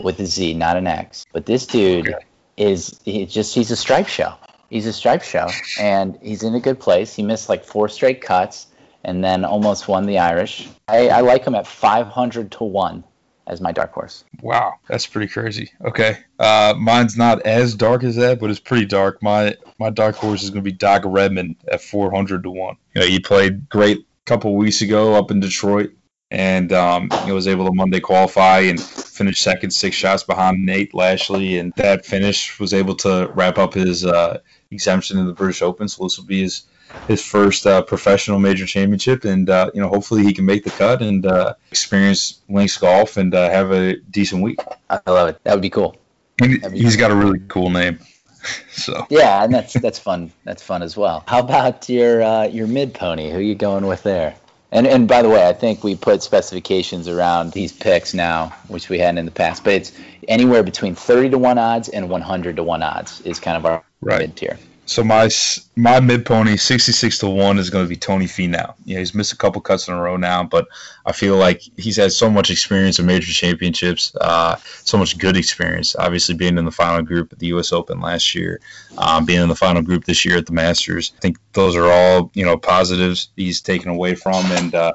with a Z, not an X. But this dude okay. is he just he's a stripe show. He's a stripe show, and he's in a good place. He missed like four straight cuts, and then almost won the Irish. I, I like him at 500 to one as my dark horse. Wow, that's pretty crazy. Okay, uh, mine's not as dark as that, but it's pretty dark. My my dark horse is going to be Doc Redman at 400 to one. You know, he played great couple weeks ago up in Detroit, and um, he was able to Monday qualify and finish second, six shots behind Nate Lashley, and that finish was able to wrap up his uh, exemption in the British Open. So this will be his his first uh, professional major championship, and uh, you know hopefully he can make the cut and uh, experience links golf and uh, have a decent week. I love it. That would be cool. He, has got a really cool name. so yeah, and that's that's fun. That's fun as well. How about your uh, your mid pony? Who are you going with there? And and by the way, I think we put specifications around these picks now, which we hadn't in the past. But it's anywhere between thirty to one odds and one hundred to one odds is kind of our right. mid tier. So my my mid pony, sixty six to one, is going to be Tony Finau. Yeah, he's missed a couple cuts in a row now, but I feel like he's had so much experience in major championships, uh, so much good experience. Obviously, being in the final group at the U.S. Open last year, um, being in the final group this year at the Masters. I think those are all you know positives he's taken away from, and uh,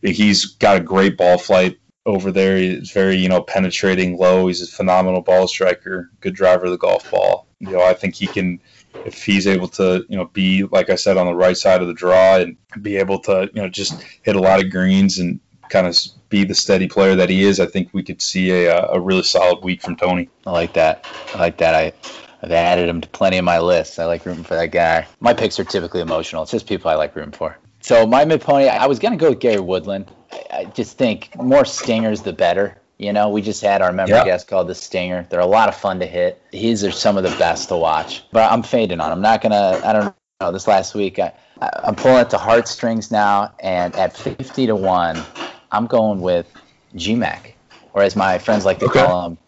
he's got a great ball flight over there. He's very, you know, penetrating low. He's a phenomenal ball striker, good driver of the golf ball. You know, I think he can if he's able to, you know, be like I said on the right side of the draw and be able to, you know, just hit a lot of greens and kind of be the steady player that he is, I think we could see a, a really solid week from Tony. I like that. I like that. I I've added him to plenty of my lists. I like rooting for that guy. My picks are typically emotional. It's just people I like rooting for. So my mid pony, I was gonna go with Gary Woodland. I just think more stingers the better. You know, we just had our member yep. guest called the Stinger. They're a lot of fun to hit. These are some of the best to watch. But I'm fading on. I'm not gonna. I don't know. This last week, I, I'm pulling it to heartstrings now, and at 50 to one, I'm going with GMAC, or as my friends like to okay. call him,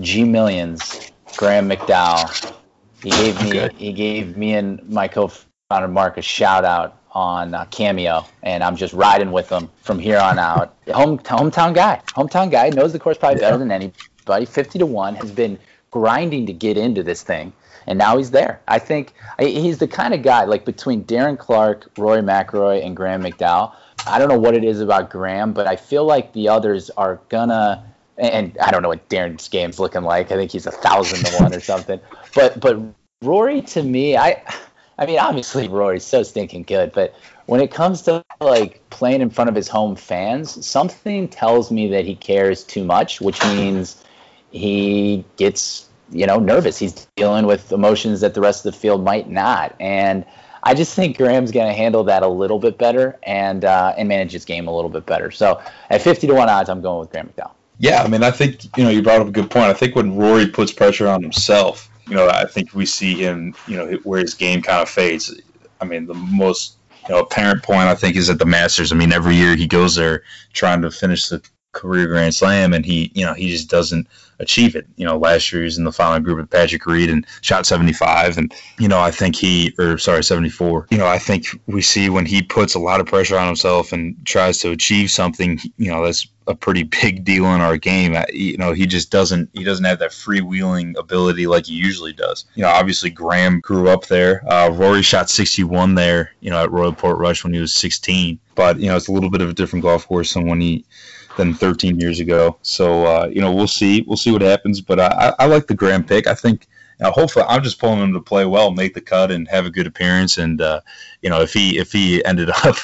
G Millions. Graham McDowell. He gave me okay. he gave me and my co-founder Mark a shout out on uh, Cameo, and I'm just riding with them from here on out. Home hometown guy, hometown guy knows the course probably yeah. better than anybody. Fifty to one has been grinding to get into this thing, and now he's there. I think he's the kind of guy like between Darren Clarke, Rory McIlroy, and Graham McDowell. I don't know what it is about Graham, but I feel like the others are gonna and I don't know what Darren's game's looking like. I think he's a thousand to one or something. But but Rory to me, I I mean obviously Rory's so stinking good, but when it comes to like playing in front of his home fans, something tells me that he cares too much, which means he gets you know nervous. He's dealing with emotions that the rest of the field might not, and I just think Graham's going to handle that a little bit better and uh, and manage his game a little bit better. So at fifty to one odds, I'm going with Graham McDowell. Yeah, I mean, I think you know you brought up a good point. I think when Rory puts pressure on himself, you know, I think we see him, you know, where his game kind of fades. I mean, the most you know apparent point I think is at the Masters. I mean, every year he goes there trying to finish the career Grand Slam, and he, you know, he just doesn't achieve it. You know, last year he was in the final group with Patrick Reed and shot 75, and you know, I think he, or sorry, 74. You know, I think we see when he puts a lot of pressure on himself and tries to achieve something, you know, that's a pretty big deal in our game. You know, he just doesn't he doesn't have that freewheeling ability like he usually does. You know, obviously Graham grew up there. Uh, Rory shot 61 there, you know, at Royal Portrush when he was 16. But you know, it's a little bit of a different golf course than when he than 13 years ago. So uh, you know, we'll see. We'll see what happens. But I, I like the Graham pick. I think. Now, hopefully, I'm just pulling him to play well, make the cut, and have a good appearance. And uh, you know, if he if he ended up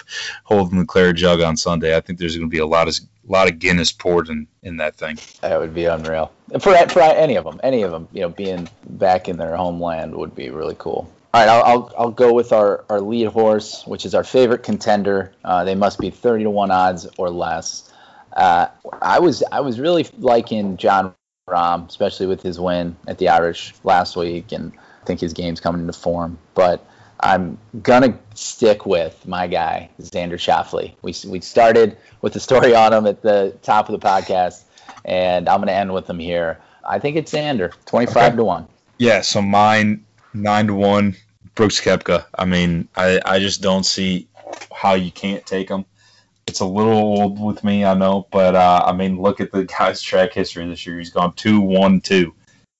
holding the claret jug on Sunday, I think there's going to be a lot of a lot of Guinness poured in, in that thing. That would be unreal for for any of them. Any of them, you know, being back in their homeland would be really cool. All right, I'll, I'll, I'll go with our, our lead horse, which is our favorite contender. Uh, they must be 30 to 1 odds or less. Uh, I was I was really liking Jon Rahm, especially with his win at the Irish last week, and I think his game's coming into form. But I'm gonna stick with my guy Xander Schauffele. We we started with the story on him at the top of the podcast, and I'm gonna end with him here. I think it's Xander, 25 okay. to one. Yeah, so mine nine to one. Brooks Koepka. I mean, I I just don't see how you can't take him it's a little old with me, I know, but uh, I mean, look at the guy's track history this year. He's gone two, one, two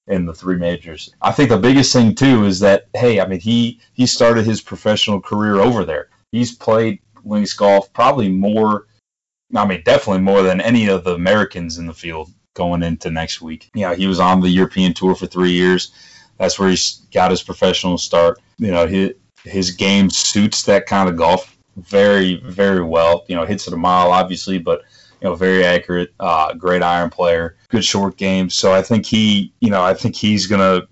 in the three majors. I think the biggest thing too is that hey, I mean, he he started his professional career over there. He's played links golf probably more. I mean, definitely more than any of the Americans in the field going into next week. Yeah, he was on the European tour for three years. That's where he got his professional start. You know, his his game suits that kind of golf very, very well. You know, hits it a mile, obviously, but you know, very accurate, uh, great iron player, good short game. So I think he, you know, I think he's gonna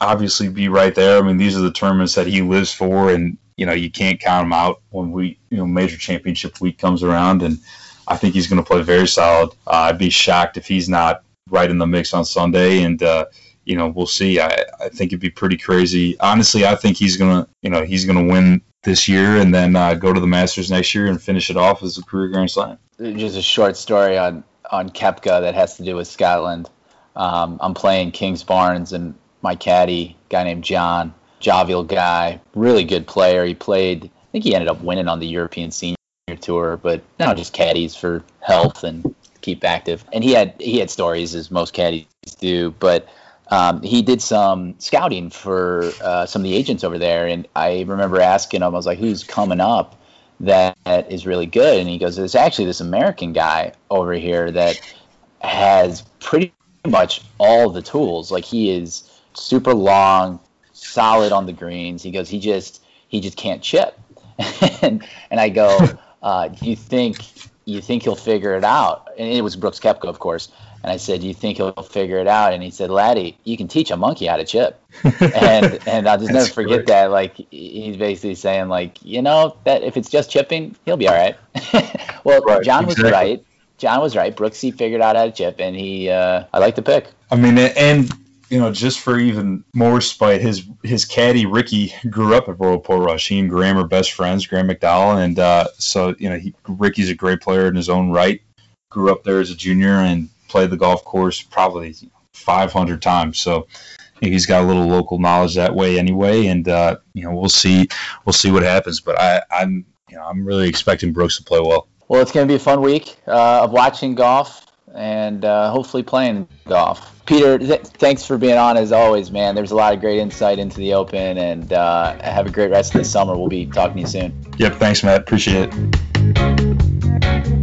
obviously be right there. I mean, these are the tournaments that he lives for, and you know, you can't count him out when we, you know, major championship week comes around, and I think he's going to play very solid. Uh, I'd be shocked if he's not right in the mix on Sunday, and uh, you know, we'll see. I, I think it'd be pretty crazy. Honestly, I think he's gonna, you know, he's gonna win this year and then uh, go to the Masters next year and finish it off as a career Grand Slam. Just a short story on on Koepka that has to do with Scotland. Um, I'm playing Kingsbarns and my caddy, guy named John, jovial guy, really good player. He played, I think he ended up winning on the European Senior Tour, but now just caddies for health and keep active. And he had he had stories as most caddies do, but um, he did some scouting for uh, some of the agents over there, and I remember asking him, I was like, "Who's coming up that is really good?" And he goes, "There's actually this American guy over here that has pretty much all the tools. Like he is super long, solid on the greens. He goes, he just he just can't chip. and and I go, uh, do you think you think he'll figure it out? And it was Brooks Koepka, of course. And I said, you think he'll figure it out?" And he said, "Laddie, you can teach a monkey how to chip." and and I'll just never forget great. that. Like he's basically saying, like you know that if it's just chipping, he'll be all right. well, right, John exactly. was right. John was right. Brooksy figured out how to chip, and he uh, I like the pick. I mean, and you know, just for even more spite, his his caddy Ricky grew up at Royal Portrush. He and Graham are best friends, Graham McDowell, and uh, so you know, he, Ricky's a great player in his own right. Grew up there as a junior and played the golf course probably 500 times. So he's got a little local knowledge that way anyway. And uh, you know, we'll see we'll see what happens. But I, I'm you know I'm really expecting Brooks to play well. Well, it's going to be a fun week uh, of watching golf and uh, hopefully playing golf. Peter, th- thanks for being on as always, man. There's a lot of great insight into the Open, and uh, have a great rest of the summer. We'll be talking to you soon. Yep, thanks, Matt. Appreciate it.